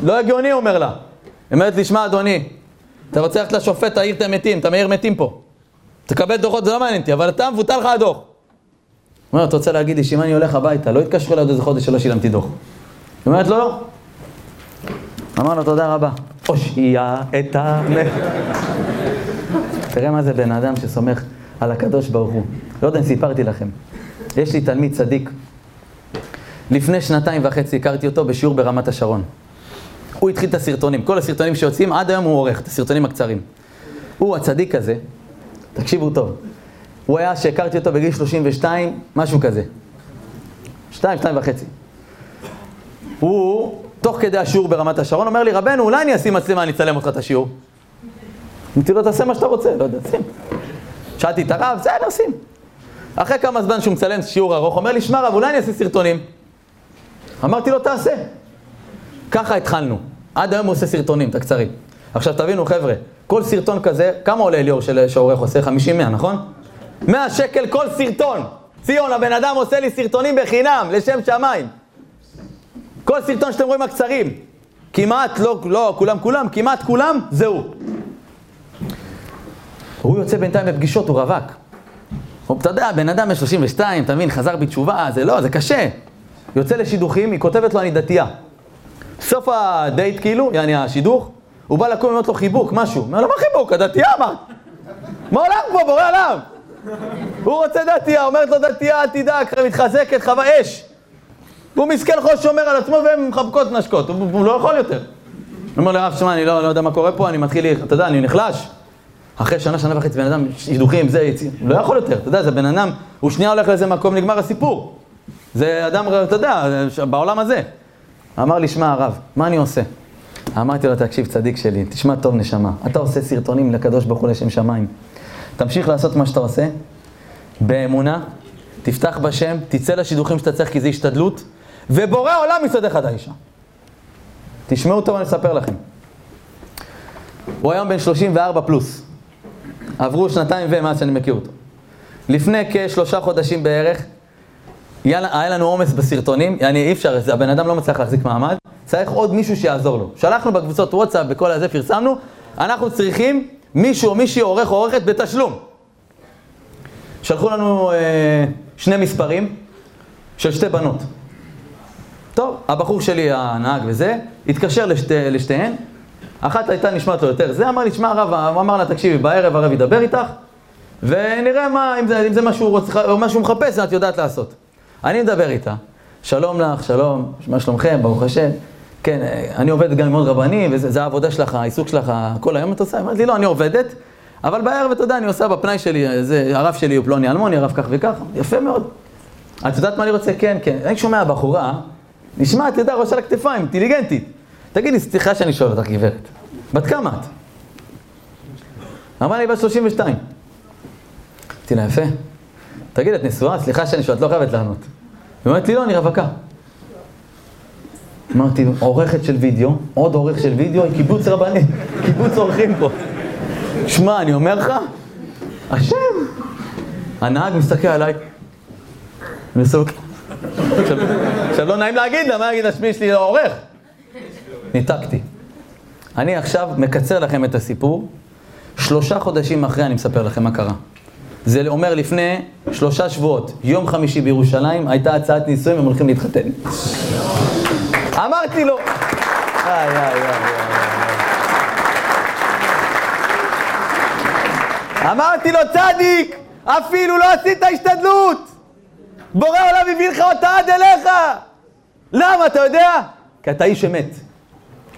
לא הגיוני, אומר לה. היא אומרת לי, שמע, אדוני, אתה רוצה ללכת לשופט, תעיר את המתים, אתה מעיר מתים פה. תקבל דוחות, זה לא מעניין אותי, אבל אתה, מבוטל לך הדוח. הוא אומר, אתה רוצה להגיד לי שאם אני הולך הביתה, לא יתקשרו אליי עוד איזה חודש שלא שילמתי דוח. היא אומרת, לא, לא. אמר לו, תודה רבה. הושיע את ה... תראה מה זה בן אדם שסומך על הקדוש ברוך הוא. לא יודע אם סיפרתי לכם. יש לי תלמיד צדיק. לפני שנתיים וחצי הכרתי אותו בשיעור ברמת השרון. הוא התחיל את הסרטונים, כל הסרטונים שיוצאים, עד היום הוא עורך את הסרטונים הקצרים. הוא הצדיק הזה, תקשיבו טוב, הוא היה שהכרתי אותו בגיל 32, משהו כזה. שתיים, שתיים וחצי. הוא, תוך כדי השיעור ברמת השרון, אומר לי, רבנו, אולי אני אשים מצלמה, אני אצלם אותך את השיעור. אמרתי לו, תעשה מה שאתה רוצה, לא יודע, שים. שאלתי את הרב, בסדר, שים. אחרי כמה זמן שהוא מצלם שיעור ארוך, אומר לי, שמע רב, אולי אני אעשה סרטונים. אמרתי לו, תעשה. ככה התחלנו. עד היום הוא עושה סרטונים, את הקצרים. עכשיו תבינו, חבר'ה, כל סרטון כזה, כמה עולה ליאור שעורך עושה? 50-100, נכון? 100 שקל כל סרטון. ציון, הבן אדם עושה לי סרטונים בחינם, לשם שמיים. כל סרטון שאתם רואים הקצרים, כמעט, לא, לא כולם כולם, כמעט כולם, זהו. הוא יוצא בינתיים בפגישות, הוא רווק. אתה יודע, בן אדם בן 32, אתה מבין, חזר בתשובה, זה לא, זה קשה. יוצא לשידוכים, היא כותבת לו, אני דתייה. סוף הדייט כאילו, יעני השידוך, הוא בא לקום ואומרת לו חיבוק, משהו. אומר לו, מה חיבוק? הדתייה אמרת. מה הולך פה, בורא עליו? הוא רוצה דתייה, אומרת לו דתייה, אל תדאג, מתחזקת, חווה אש. והוא מסכן חול שומר על עצמו והן מחבקות נשקות, הוא, הוא לא יכול יותר. הוא אומר לרב, שמע, אני לא, לא יודע מה קורה פה, אני מתחיל, אתה יודע, אני נחלש. אחרי שנה, שנה וחצי, בן אדם, שידוכים, זה, יציא, לא יכול יותר, אתה יודע, זה בן אדם, הוא שנייה הולך לאיזה מקום, נגמר הסיפור. זה אדם, אתה יודע, בעולם הזה. אמר לי, שמע הרב, מה אני עושה? אמרתי לו, תקשיב, צדיק שלי, תשמע טוב נשמה, אתה עושה סרטונים לקדוש ברוך הוא לשם שמיים. תמשיך לעשות מה שאתה עושה, באמונה, תפתח בשם, תצא לשידוכים שאתה צריך כי זה השתדלות, ובורא עולם יסעדך את האישה. תשמעו טוב, אני אספר לכם. הוא היום בן 34 פלוס. עברו שנתיים ומאז שאני מכיר אותו. לפני כשלושה חודשים בערך, היה לנו עומס בסרטונים, אני אי אפשר, הבן אדם לא מצליח להחזיק מעמד, צריך עוד מישהו שיעזור לו. שלחנו בקבוצות וואטסאפ, בכל הזה פרסמנו, אנחנו צריכים מישהו או מישהי עורך או עורכת בתשלום. שלחו לנו אה, שני מספרים של שתי בנות. טוב, הבחור שלי, הנהג וזה, התקשר לשתי, לשתיהן, אחת הייתה נשמעת לו יותר זה, אמר לי, שמע הרב, אמר לה, תקשיבי, בערב הרב ידבר איתך, ונראה מה, אם זה, אם זה מה שהוא רוצה, מה שהוא מחפש, את יודעת לעשות. אני מדבר איתה, שלום לך, שלום, מה שלומכם, ברוך השם. כן, אני עובדת גם עם עוד רבנים, וזה העבודה שלך, העיסוק שלך, כל היום את עושה? אמרתי לי, לא, אני עובדת, אבל בערב, אתה יודע, אני עושה בפנאי שלי, זה, הרב שלי הוא פלוני אלמוני, הרב כך וכך, יפה מאוד. את יודעת מה אני רוצה? כן, כן. אני שומע בחורה, נשמעת, ידע, ראש על הכתפיים, אינטליגנטית. תגידי, סליחה שאני שואל אותך, גברת, בת כמה את? אמרה לי, בת 32. אמרתי לה, יפה. תגיד, את נשואה? סליחה שאני שואל, את לא חייבת לענות. היא אומרת לי, לא, אני רווקה. אמרתי, עורכת של וידאו, עוד עורך של וידאו, קיבוץ רבני, קיבוץ עורכים פה. שמע, אני אומר לך, השם. הנהג מסתכל עליי, מסוק. עכשיו לא נעים להגיד לה, מה יגיד השמי שלי לעורך? ניתקתי. אני עכשיו מקצר לכם את הסיפור, שלושה חודשים אחרי אני מספר לכם מה קרה. זה אומר לפני שלושה שבועות, יום חמישי בירושלים, הייתה הצעת נישואים, הם הולכים להתחתן. אמרתי לו, איי, איי, איי, אמרתי לו, צדיק, אפילו לא עשית השתדלות. בורא עולם הביא לך אותה עד אליך. למה, אתה יודע? כי אתה איש אמת.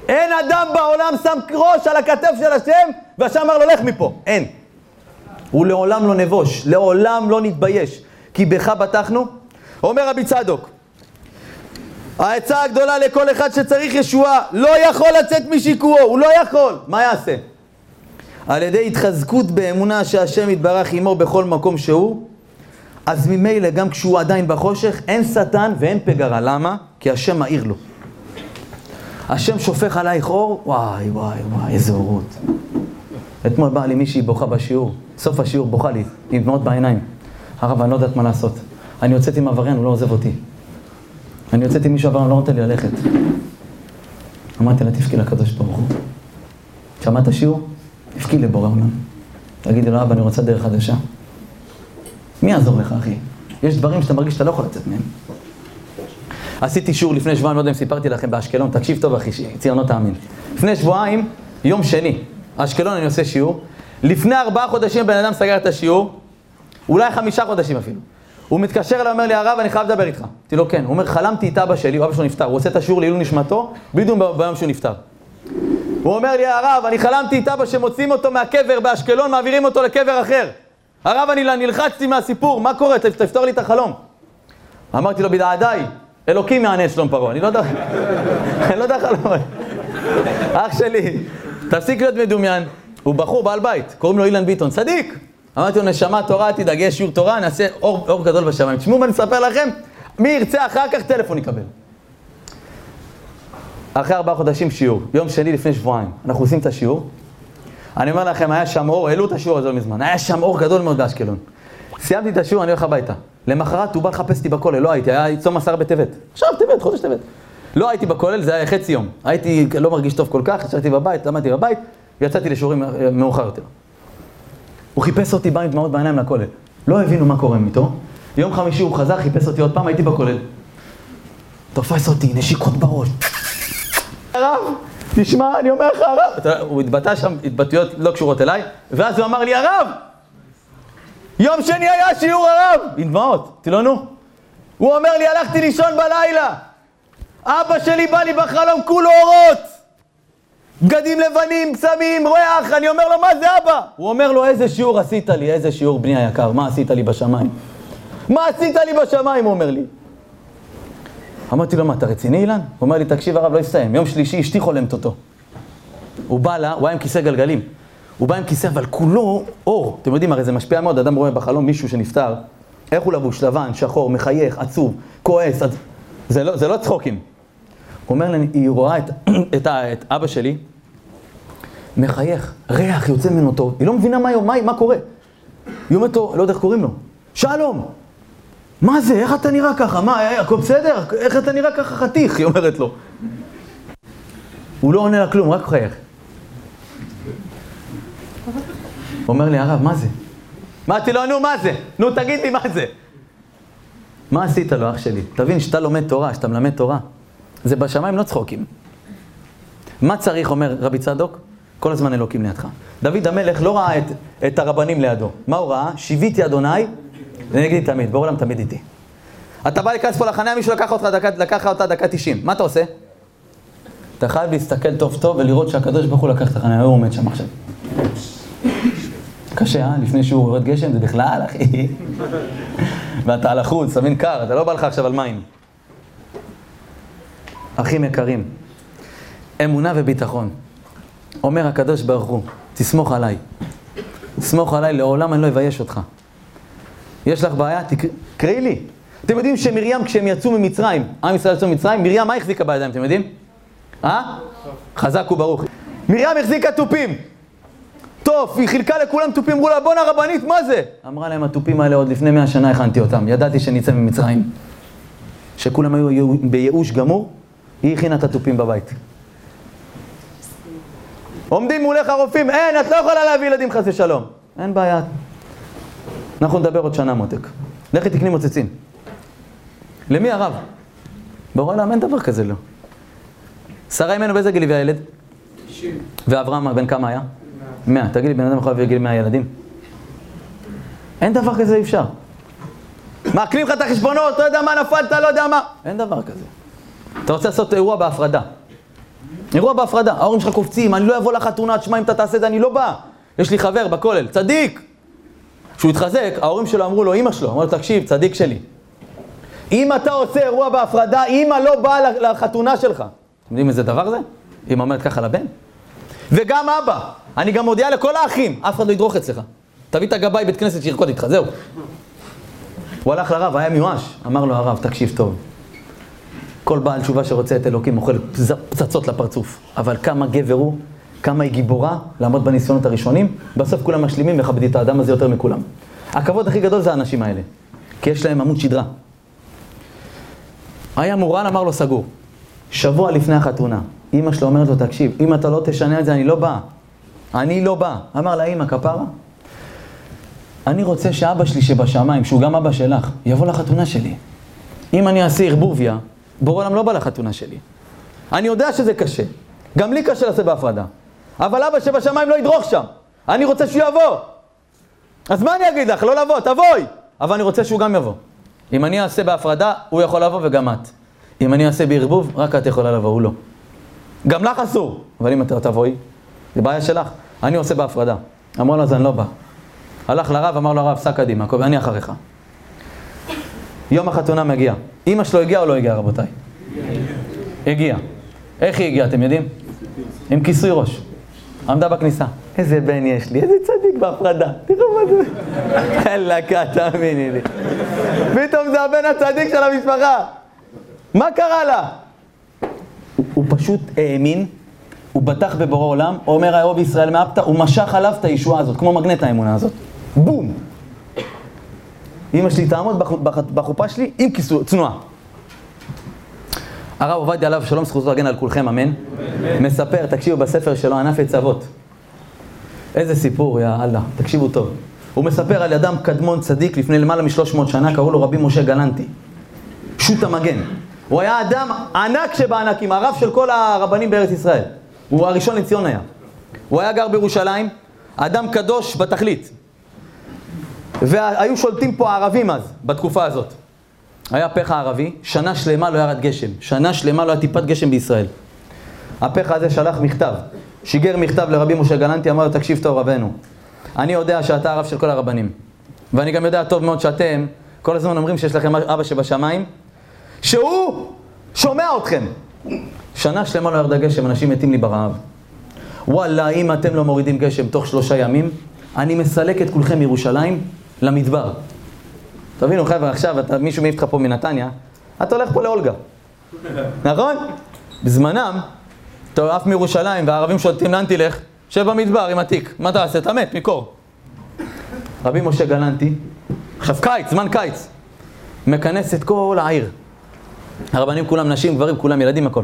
אין אדם בעולם שם ראש על הכתף של השם, והשם אמר לו, לך מפה. אין. הוא לעולם לא נבוש, לעולם לא נתבייש. כי בך בטחנו. אומר רבי צדוק, העצה הגדולה לכל אחד שצריך ישועה, לא יכול לצאת משיקורו, הוא לא יכול. מה יעשה? על ידי התחזקות באמונה שהשם יתברך עמו בכל מקום שהוא, אז ממילא גם כשהוא עדיין בחושך, אין שטן ואין פגרה. למה? כי השם מאיר לו. השם שופך עלייך אור, וואי וואי וואי, איזה אורות. אתמול באה לי מישהי בוכה בשיעור, סוף השיעור בוכה לי, עם דמעות בעיניים. הרב, אני לא יודעת מה לעשות. אני יוצאת עם עבריין, הוא לא עוזב אותי. אני יוצאת עם מישהו עבריין, לא נותן לי ללכת. אמרתי לה, תפקי לקדוש ברוך הוא. שמעת שיעור? תפקי לבורא עולם. תגידי לו, אבא, אני רוצה דרך חדשה. מי יעזור לך, אחי? יש דברים שאתה מרגיש שאתה לא יכול לצאת מהם. עשיתי שיעור לפני שבועיים, לא יודע אם סיפרתי לכם, באשקלון, תקשיב טוב אחי, ציונות תאמין. לפני שבועיים, יום שני, אשקלון אני עושה שיעור. לפני ארבעה חודשים בן אדם סגר את השיעור, אולי חמישה חודשים אפילו. הוא מתקשר אליי, אומר לי, הרב, אני חייב לדבר איתך. אמרתי לו, כן. הוא אומר, חלמתי את אבא שלי, אבא שלו נפטר. הוא עושה את השיעור לעילוי נשמתו, בדיוק ביום שהוא נפטר. הוא אומר לי, הרב, אני חלמתי את אבא שמוצאים אותו מהקבר באשקלון, מעבירים אותו לקבר אחר. הרב, אני נלחצתי מהסיפור, מה קורה? תפתור לי את החלום. אמרתי לו, בדעדיי, אלוקים יענה את שלום פרעה. אני לא יודע, אני לא יודע חלום. אח שלי, תפסיק להיות מדומיין. הוא בחור בעל בית, קוראים לו אילן ביטון, צדיק. אמרתי לו, נשמה תורה, תדאג, יש שיעור תורה, נעשה אור, אור גדול בשמיים. תשמעו מה אני אספר לכם, מי ירצה אחר כך טלפון יקבל. אחרי ארבעה חודשים שיעור, יום שני לפני שבועיים, אנחנו עושים את השיעור. אני אומר לכם, היה שם אור, העלו את השיעור הזה לא מזמן, היה שם אור גדול מאוד באשקלון. סיימתי את השיעור, אני הולך הביתה. למחרת הוא בא לחפש אותי בכולל, לא הייתי, היה צום עשר בטבת. עכשיו טבת, חודש טבת. לא הייתי בכולל, זה היה חצי יום. הייתי לא מרגיש טוב כל כך, ישבתי בבית, למדתי בבית, ויצאתי לשיעורים אה, מאוחר יותר. הוא חיפש אותי, בא עם דמעות בעיניים לכולל. לא הבינו מה קורה איתו. יום חמישי הוא חזר, חיפש אותי עוד פעם, הייתי בכולל. תופס אותי, נשיקות בראש. הרב, תשמע, אני אומר לך, הרב. הוא התבטא שם התבטאויות לא קשורות אליי, ואז הוא אמר לי, הרב, יום שני היה שיעור הרב, עם דמעות, אמרתי לו, נו. הוא אומר לי, הלכתי לישון בלילה, אבא שלי בא לי בחלום כולו אורות, בגדים לבנים, צמים, ריח, אני אומר לו, מה זה אבא? הוא אומר לו, איזה שיעור עשית לי, איזה שיעור בני היקר, מה עשית לי בשמיים? מה עשית לי בשמיים, הוא אומר לי. אמרתי לו, מה, אתה רציני אילן? הוא אומר לי, תקשיב הרב, לא יסתיים. יום שלישי אשתי חולמת אותו. הוא בא לה, הוא היה עם כיסא גלגלים. הוא בא עם כיסא, אבל כולו אור. אתם יודעים, הרי זה משפיע מאוד, אדם רואה בחלום מישהו שנפטר, איך הוא לבוש? לבן, שחור, מחייך, עצוב, כועס, עצ... זה, לא, זה לא צחוקים. הוא אומר לי, היא רואה את, את, את אבא שלי, מחייך, ריח יוצא ממנו טוב, היא לא מבינה מה, מה, מה קורה. היא אומרת לו, לא יודע איך קוראים לו, שלום, מה זה, איך אתה נראה ככה, מה, הכל בסדר? איך אתה נראה ככה חתיך? היא אומרת לו. הוא לא עונה לה כלום, רק מחייך. אומר לי, הרב, מה זה? אמרתי לו, נו, מה זה? נו, תגיד לי מה זה. מה עשית לו, אח שלי? תבין, שאתה לומד תורה, שאתה מלמד תורה, זה בשמיים לא צחוקים. מה צריך, אומר רבי צדוק? כל הזמן אלוקים לידך. דוד המלך לא ראה את, את הרבנים לידו. מה הוא ראה? שיוויתי אדוני ונגדי תמיד, בעולם תמיד איתי. אתה בא להיכנס פה לחניה, מישהו לקח אותך דקה, לקח אותה דקה 90, מה אתה עושה? אתה חייב להסתכל טוב טוב ולראות שהקדוש ברוך הוא לקח את החניה, הוא עומד שם עכשיו. קשה, אה? לפני שהוא יורד גשם, זה בכלל, אחי. ואתה על החוץ, אתה מבין קר, אתה לא בא לך עכשיו על מים. אחים יקרים, אמונה וביטחון. אומר הקדוש ברוך הוא, תסמוך עליי. תסמוך עליי, לעולם אני לא אבייש אותך. יש לך בעיה? תקראי לי. אתם יודעים שמרים, כשהם יצאו ממצרים, עם ישראל יצאו ממצרים, מרים מה החזיקה בידיים, אתם יודעים? אה? חזק וברוך. מרים החזיקה תופים. טוב, היא חילקה לכולם תופים, אמרו לה, בואנה רבנית, מה זה? אמרה להם, התופים האלה עוד לפני מאה שנה הכנתי אותם, ידעתי שנצא ממצרים. שכולם היו בייאוש גמור, היא הכינה את התופים בבית. עומדים מולך הרופאים, אין, את לא יכולה להביא ילדים חס ושלום. אין בעיה. אנחנו נדבר עוד שנה מותק. לכי תקני מוצצים. למי הרב? ברור העולם אין דבר כזה לא. שרה אימנו באיזה גיל הביאה ילד? 90. ואברהם בן כמה היה? 100. תגיד לי, בן אדם יכול להביא גיל 100 ילדים? אין דבר כזה, אי אפשר. מעקלים לך את החשבונות, לא יודע מה נפלת, לא יודע מה. אין דבר כזה. אתה רוצה לעשות אירוע בהפרדה. אירוע בהפרדה, ההורים שלך קופצים, אני לא אבוא לחתונה, תשמע אם אתה תעשה את זה, אני לא בא. יש לי חבר בכולל, צדיק. כשהוא התחזק, ההורים שלו אמרו לו, אמא שלו, אמרו לו, תקשיב, צדיק שלי. אם אתה עושה אירוע בהפרדה, אמא לא באה לחתונה שלך. אתם יודעים איזה דבר זה? אמא אומרת ככה לבן. וגם אבא, אני גם מודיע לכל האחים, אף אחד לא ידרוך אצלך. תביא את הגבאי בית כנסת שירקוד איתך, זהו. הוא הלך לרב, היה מיואש, אמר לו הרב, תקשיב טוב. כל בעל תשובה שרוצה את אלוקים אוכל פצצות לפרצוף. אבל כמה גבר הוא, כמה היא גיבורה לעמוד בניסיונות הראשונים, בסוף כולם משלימים וכבדי את האדם הזה יותר מכולם. הכבוד הכי גדול זה האנשים האלה, כי יש להם עמוד שדרה. היה מורן, אמר לו סגור. שבוע לפני החתונה, אימא שלו אומרת לו, תקשיב, אם אתה לא תשנה את זה, אני לא בא. אני לא בא. אמר לה, אימא, כפרה, אני רוצה שאבא שלי שבשמיים, שהוא גם אבא שלך, יבוא לחתונה שלי. אם אני אעשה ערבוביה, בורא עולם לא בא לחתונה שלי. אני יודע שזה קשה. גם לי קשה לעשות בהפרדה. אבל אבא שבשמיים לא ידרוך שם. אני רוצה שהוא יבוא. אז מה אני אגיד לך? לא לבוא, תבואי. אבל אני רוצה שהוא גם יבוא. אם אני אעשה בהפרדה, הוא יכול לבוא וגם את. אם אני אעשה בערבוב, רק את יכולה לבוא, הוא לא. גם לך אסור. אבל אם אתה תבואי, זה בעיה שלך. אני עושה בהפרדה. אמר לו, אז אני לא בא. הלך לרב, אמר לו הרב, סע קדימה, אני אחריך. יום החתונה מגיע. אמא שלו הגיעה או לא הגיעה, רבותיי? הגיעה. איך היא הגיעה, אתם יודעים? עם כיסוי ראש. עמדה בכניסה. איזה בן יש לי, איזה צדיק בהפרדה. תראו מה זה. אללה, תאמיני לי. פתאום זה הבן הצדיק של המשפחה. מה קרה לה? הוא פשוט האמין, הוא בטח בבורא עולם, אומר האהוב ישראל מאפתא, הוא משך עליו את הישועה הזאת, כמו מגנט האמונה הזאת. בום! אמא שלי תעמוד בחופה שלי עם כיסוי, צנועה. הרב עובדיה עליו שלום זכותו להגן על כולכם, אמן. מספר, תקשיבו בספר שלו, ענף עץ אבות. איזה סיפור, יא אללה, תקשיבו טוב. הוא מספר על אדם קדמון צדיק לפני למעלה משלוש מאות שנה, קראו לו רבי משה גלנטי. שו"ת המגן. הוא היה אדם ענק שבענקים, הרב של כל הרבנים בארץ ישראל. הוא הראשון לציון היה. הוא היה גר בירושלים, אדם קדוש בתכלית. והיו שולטים פה הערבים אז, בתקופה הזאת. היה פחה ערבי, שנה שלמה לא ירד גשם. שנה שלמה לא היה טיפת גשם בישראל. הפחה הזה שלח מכתב, שיגר מכתב לרבי משה גלנטי, אמר לו, תקשיב טוב רבנו, אני יודע שאתה הרב של כל הרבנים, ואני גם יודע טוב מאוד שאתם כל הזמן אומרים שיש לכם אבא שבשמיים, שהוא שומע אתכם. שנה שלמה לא ירדה גשם, אנשים מתים לי ברעב. וואלה, אם אתם לא מורידים גשם תוך שלושה ימים, אני מסלק את כולכם מירושלים למדבר. תבינו חבר'ה, עכשיו אתה, מישהו מעיף אותך פה מנתניה, אתה הולך פה לאולגה. נכון? בזמנם, אתה עף מירושלים והערבים שולטים לאן תלך? שב במדבר עם התיק. מה תעשה? אתה מת מקור. רבי משה גלנטי, עכשיו קיץ, זמן קיץ, מכנס את כל העיר. הרבנים כולם נשים, גברים, כולם ילדים, הכל.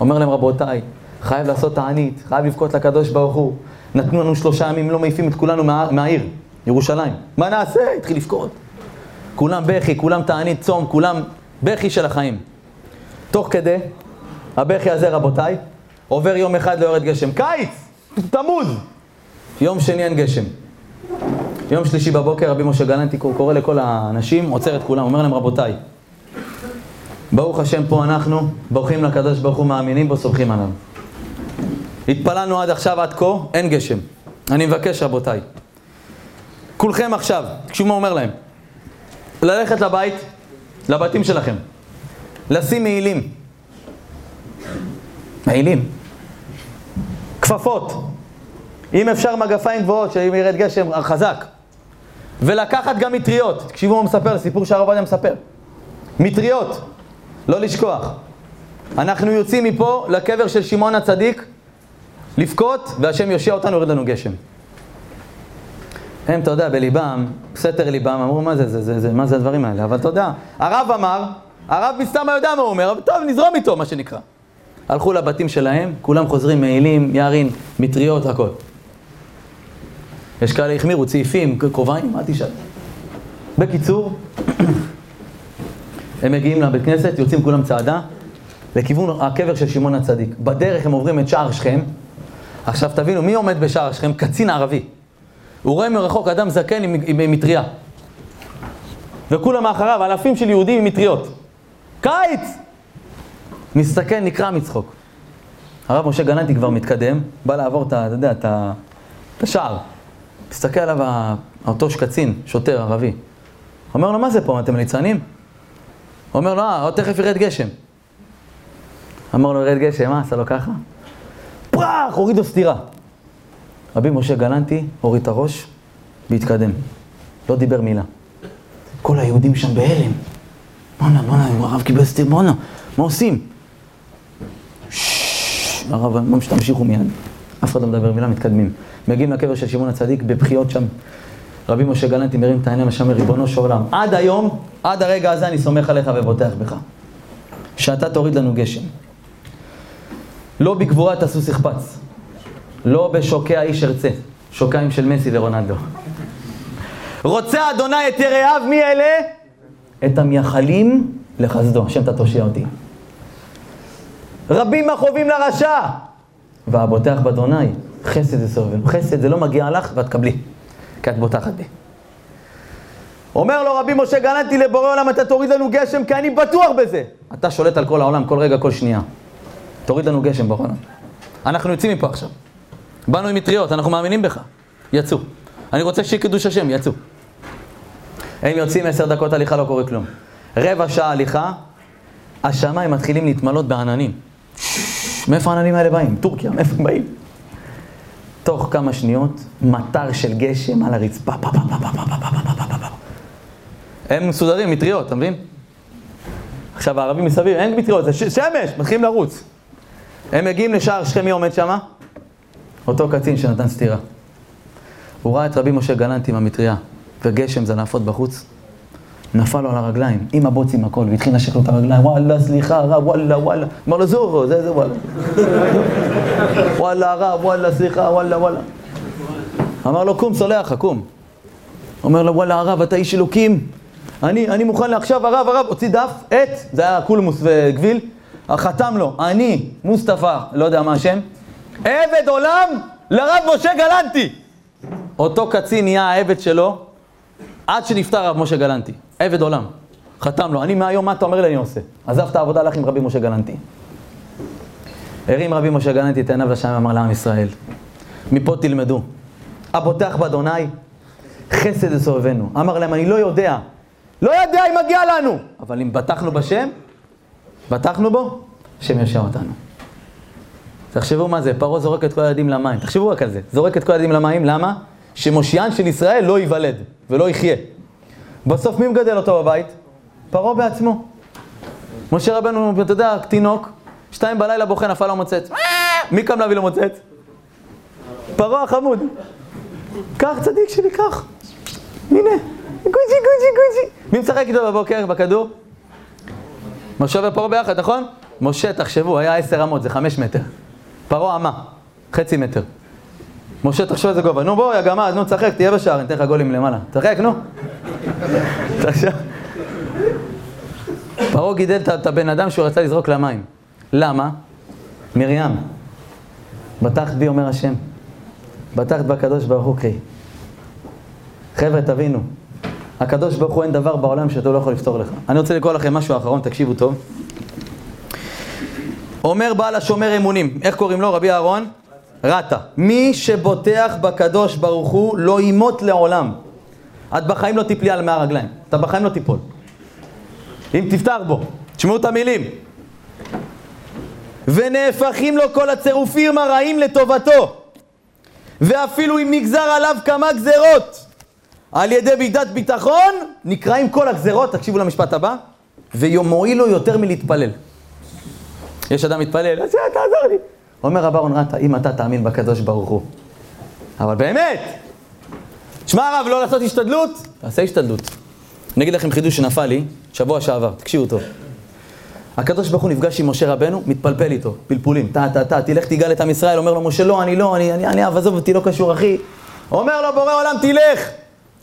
אומר להם, רבותיי, חייב לעשות תענית, חייב לבכות לקדוש ברוך הוא. נתנו לנו שלושה ימים, לא מעיפים את כולנו מה, מהעיר, ירושלים. מה נעשה? התחיל לבכות. כולם בכי, כולם תענית צום, כולם בכי של החיים. תוך כדי, הבכי הזה, רבותיי, עובר יום אחד לא יורד גשם. קיץ! תמוז! יום שני אין גשם. יום שלישי בבוקר רבי משה גלנטי קורא לכל האנשים, עוצר את כולם, אומר להם רבותיי, ברוך השם פה אנחנו, בורחים לקדוש ברוך הוא, מאמינים בו, סומכים עליו. התפללנו עד עכשיו, עד כה, אין גשם. אני מבקש רבותיי, כולכם עכשיו, תקשיבו מה אומר להם, ללכת לבית, לבתים שלכם, לשים מעילים. מעילים. כפפות. אם אפשר מגפיים גבוהות, שאם ירד גשם חזק. ולקחת גם מטריות. תקשיבו מה הוא מספר, סיפור שהרב עובדיה מספר. מטריות, לא לשכוח. אנחנו יוצאים מפה לקבר של שמעון הצדיק, לבכות, והשם יושיע אותנו, יורד לנו גשם. הם, אתה יודע, בליבם, בסתר ליבם, אמרו, מה זה, זה, זה, זה, מה זה הדברים האלה? אבל אתה יודע, הרב אמר, הרב מסתם יודע מה הוא אומר, אבל טוב, נזרום איתו, מה שנקרא. הלכו לבתים שלהם, כולם חוזרים מעילים, יערים, מטריות, הכל. יש כאלה החמירו, צעיפים, כובעים, מה תשאל? בקיצור, הם מגיעים לבית כנסת, יוצאים כולם צעדה, לכיוון הקבר של שמעון הצדיק. בדרך הם עוברים את שער שכם. עכשיו תבינו, מי עומד בשער שכם? קצין ערבי. הוא רואה מרחוק אדם זקן עם, עם, עם מטריה. וכולם מאחריו, אלפים של יהודים עם מטריות. קיץ! מסתכל, נקרע מצחוק. הרב משה גננטי כבר מתקדם, בא לעבור את, אתה יודע, את השער. מסתכל עליו אותו שקצין, שוטר ערבי. אומר לו, מה זה פה, אתם ליצנים? אומר לו, אה, עוד תכף ירד גשם. אמר לו, ירד גשם, מה, עשה לו ככה? פרח, הוריד לו סטירה. רבי משה גלנטי הוריד את הראש והתקדם. לא דיבר מילה. כל היהודים שם בהלם. בואנה, בואנה, הרב קיבל סטיר, בואנה, מה עושים? הרב, אמרו שתמשיכו מיד. אף אחד לא מדבר מילה, מתקדמים. מגיעים לקבר של שמעון הצדיק, בבחיות שם. רבי משה גלנטי מרים את העיניים לשם, ריבונו של עולם. עד היום, עד הרגע הזה אני סומך עליך ובוטח בך. שאתה תוריד לנו גשם. לא בגבורה תעשו שכפץ. לא בשוקי האיש ארצה. שוקיים של מסי ורונלדו. רוצה אדוני את יראיו, מי אלה? את המייחלים לחסדו. השם אתה תושיע אותי. רבים החובים לרשע. והבוטח באדוני, חסד זה סובל. חסד זה לא מגיע לך ואת קבלי, כי את בוטחת בי. אומר לו רבי משה גננתי לבורא עולם, אתה תוריד לנו גשם, כי אני בטוח בזה. אתה שולט על כל העולם, כל רגע, כל שנייה. תוריד לנו גשם בעולם. אנחנו יוצאים מפה עכשיו. באנו עם מטריות, אנחנו מאמינים בך. יצאו. אני רוצה שיהיה קידוש השם, יצאו. הם יוצאים עשר דקות הליכה, לא קורה כלום. רבע שעה הליכה, השמיים מתחילים להתמלות בעננים. מאיפה העננים האלה באים? טורקיה, מאיפה הם באים? תוך כמה שניות, מטר של גשם על הרצפה. הם מסודרים, מטריות, אתה מבין? עכשיו הערבים מסביב, אין מטריות, זה שמש, מתחילים לרוץ. הם מגיעים לשער שכם, מי עומד שם? אותו קצין שנתן סטירה. הוא ראה את רבי משה גלנט עם המטריה, וגשם זנפות בחוץ. נפל לו על הרגליים, עם הבוצים הכל, והתחיל לנשק לו את הרגליים, וואלה, סליחה, הרב, וואלה, וואלה. אמר לו, זורו, זה זה וואלה. וואלה, הרב, וואלה, סליחה, וואלה, וואלה. אמר לו, קום, סולח קום. אומר לו, וואלה, הרב, אתה איש אלוקים. אני, אני מוכן לעכשיו, הרב, הרב, הוציא דף, עט, זה היה קולמוס וגביל, חתם לו, אני, מוסטפא, לא יודע מה השם, עבד עולם לרב משה גלנטי. אותו קצין נהיה העבד שלו עד שנפטר הרב משה גלנטי. עבד עולם. חתם לו, אני מהיום, מה אתה אומר לי אני עושה? עזב את העבודה, הלך עם רבי משה גלנטי. הרים רבי משה גלנטי את עיניו לשם ואמר לעם ישראל, מפה תלמדו. הפותח באדוני, חסד יסובבנו. אמר להם, אני לא יודע, לא יודע אם מגיע לנו, אבל אם בטחנו בשם, בטחנו בו, השם ישע אותנו. תחשבו מה זה, פרעה זורק את כל הילדים למים. תחשבו רק על זה, זורק את כל הילדים למים, למה? שמושיען של ישראל לא ייוולד ולא יחיה. בסוף מי מגדל אותו בבית? פרעה בעצמו. משה רבנו, אתה יודע, תינוק, שתיים בלילה בוכה, נפל לו מוצץ. מי קם להביא לו מוצץ? פרעה החמוד. קח צדיק שלי, קח. הנה, גוצ'י, גוצ'י, גוצ'י. מי משחק איתו בבוקר, בכדור? משה ופרעה ביחד, נכון? משה, תחשבו, היה עשר אמות, זה חמש מטר. פרעה אמה, חצי מטר. משה, תחשוב איזה גובה. נו בוא, יא גמד, נו, תשחק, תהיה בשער, ניתן לך גולים למעלה. תשחק, נו. פרעה גידל את הבן אדם שהוא רצה לזרוק למים. למה? מרים, בטחת בי, אומר השם. בטחת בקדוש ברוך הוא קרי. חבר'ה, תבינו, הקדוש ברוך הוא אין דבר בעולם שאתה לא יכול לפתור לך. אני רוצה לקרוא לכם משהו אחרון, תקשיבו טוב. אומר בעל השומר אמונים, איך קוראים לו? רבי אהרון? רטה. מי שבוטח בקדוש ברוך הוא לא ימות לעולם. את בחיים לא תיפלי על מאה רגליים. אתה בחיים לא תיפול. אם תפתח בו, תשמעו את המילים. ונהפכים לו כל הצירופים הרעים לטובתו. ואפילו אם נגזר עליו כמה גזרות, על ידי מידת ביטחון, נקראים כל הגזרות, תקשיבו למשפט הבא, ומועיל לו יותר מלהתפלל. יש אדם מתפלל, אז תעזור לי. אומר רב אהרון רטה, אם אתה תאמין בקדוש ברוך הוא. אבל באמת, שמע הרב, לא לעשות השתדלות? תעשה השתדלות. אני אגיד לכם חידוש שנפל לי, שבוע שעבר, תקשיבו טוב. הקדוש ברוך הוא נפגש עם משה רבנו, מתפלפל איתו, פלפולים, טה טה טה, תלך תגאל את עם ישראל, אומר לו משה לא, אני לא, אני, אני, אני, עזוב אותי, לא קשור אחי. אומר לו בורא עולם, תלך.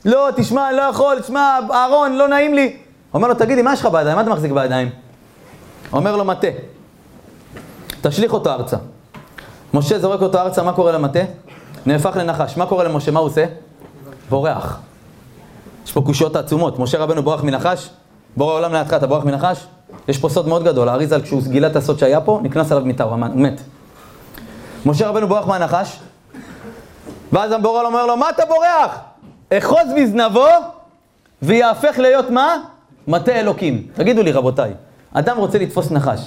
לא, תשמע, אני לא יכול, תשמע, אהרון, לא נעים לי. אומר לו, תגיד לי, מה יש לך בידיים? מה אתה מחזיק בידיים? אומר לו, מטה. תשליך אותו ארצה. משה זורק אותו ארצה, מה קורה למטה? נהפך לנחש. מה קורה למשה? מה הוא עושה? בורח. יש פה קושיות עצומות. משה רבנו בורח מנחש? בורא עולם לידך, אתה בורח מנחש? יש פה סוד מאוד גדול. האריזל, כשהוא גילה את הסוד שהיה פה, נכנס עליו מיטה, הוא מת. משה רבנו בורח מהנחש, ואז הבורא אומר לו, מה אתה בורח? אחוז בזנבו ויהפך להיות מה? מטה אלוקים. תגידו לי, רבותיי, אדם רוצה לתפוס נחש.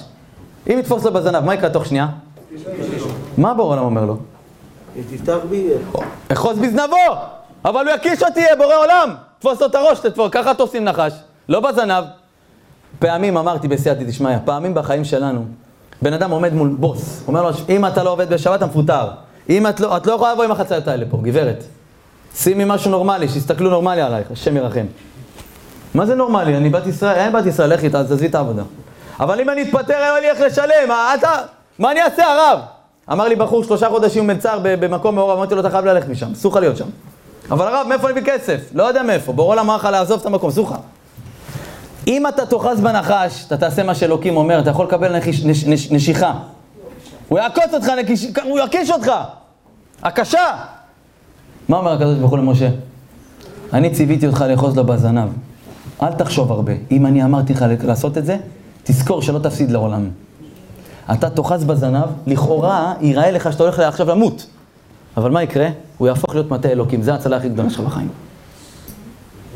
אם יתפוס לו בזנב, מה יקרה תוך שנייה? מה בורא עולם אומר לו? תפתח בי. אחוז בזנבו! אבל הוא יקיש אותי, בורא עולם! תפוס לו את הראש, תתפוס, ככה תופסים נחש. לא בזנב. פעמים אמרתי בסייעתא דשמיא, פעמים בחיים שלנו, בן אדם עומד מול בוס, אומר לו, אם אתה לא עובד בשבת, אתה מפוטר. אם את לא, את לא יכולה לבוא עם החצאיות האלה פה, גברת. שימי משהו נורמלי, שיסתכלו נורמלי עלייך, השם ירחם. מה זה נורמלי? אני בת ישראל, אין בת ישראל, לכי, תעזבי את העבודה. אבל אם אני אתפטר, אין לי איך לשלם, אתה, מה אני אעשה, הרב? אמר לי בחור שלושה חודשים מלצר במקום מעורב, אמרתי לו, אתה חייב ללכת משם, אסור לך להיות שם. אבל הרב, מאיפה אני מביא כסף? לא יודע מאיפה, בורא עולם אמר לך לעזוב את המקום, לך. אם אתה תאחז בנחש, אתה תעשה מה שאלוקים אומר, אתה יכול לקבל נחיש, נש, נש, נשיכה. הוא יעקוץ אותך, נקיש, הוא יקיש אותך. הקשה. מה אומר הקדוש ברוך הוא למשה? אני ציוויתי אותך לאחוז לו בזנב. אל תחשוב הרבה. אם אני אמרתי לך לעשות את זה, תזכור שלא תפסיד לעולם. אתה תאחז בזנב, לכאורה ייראה לך שאתה הולך עכשיו למות. אבל מה יקרה? הוא יהפוך להיות מטה אלוקים, זה ההצלה הכי גדולה שלך בחיים.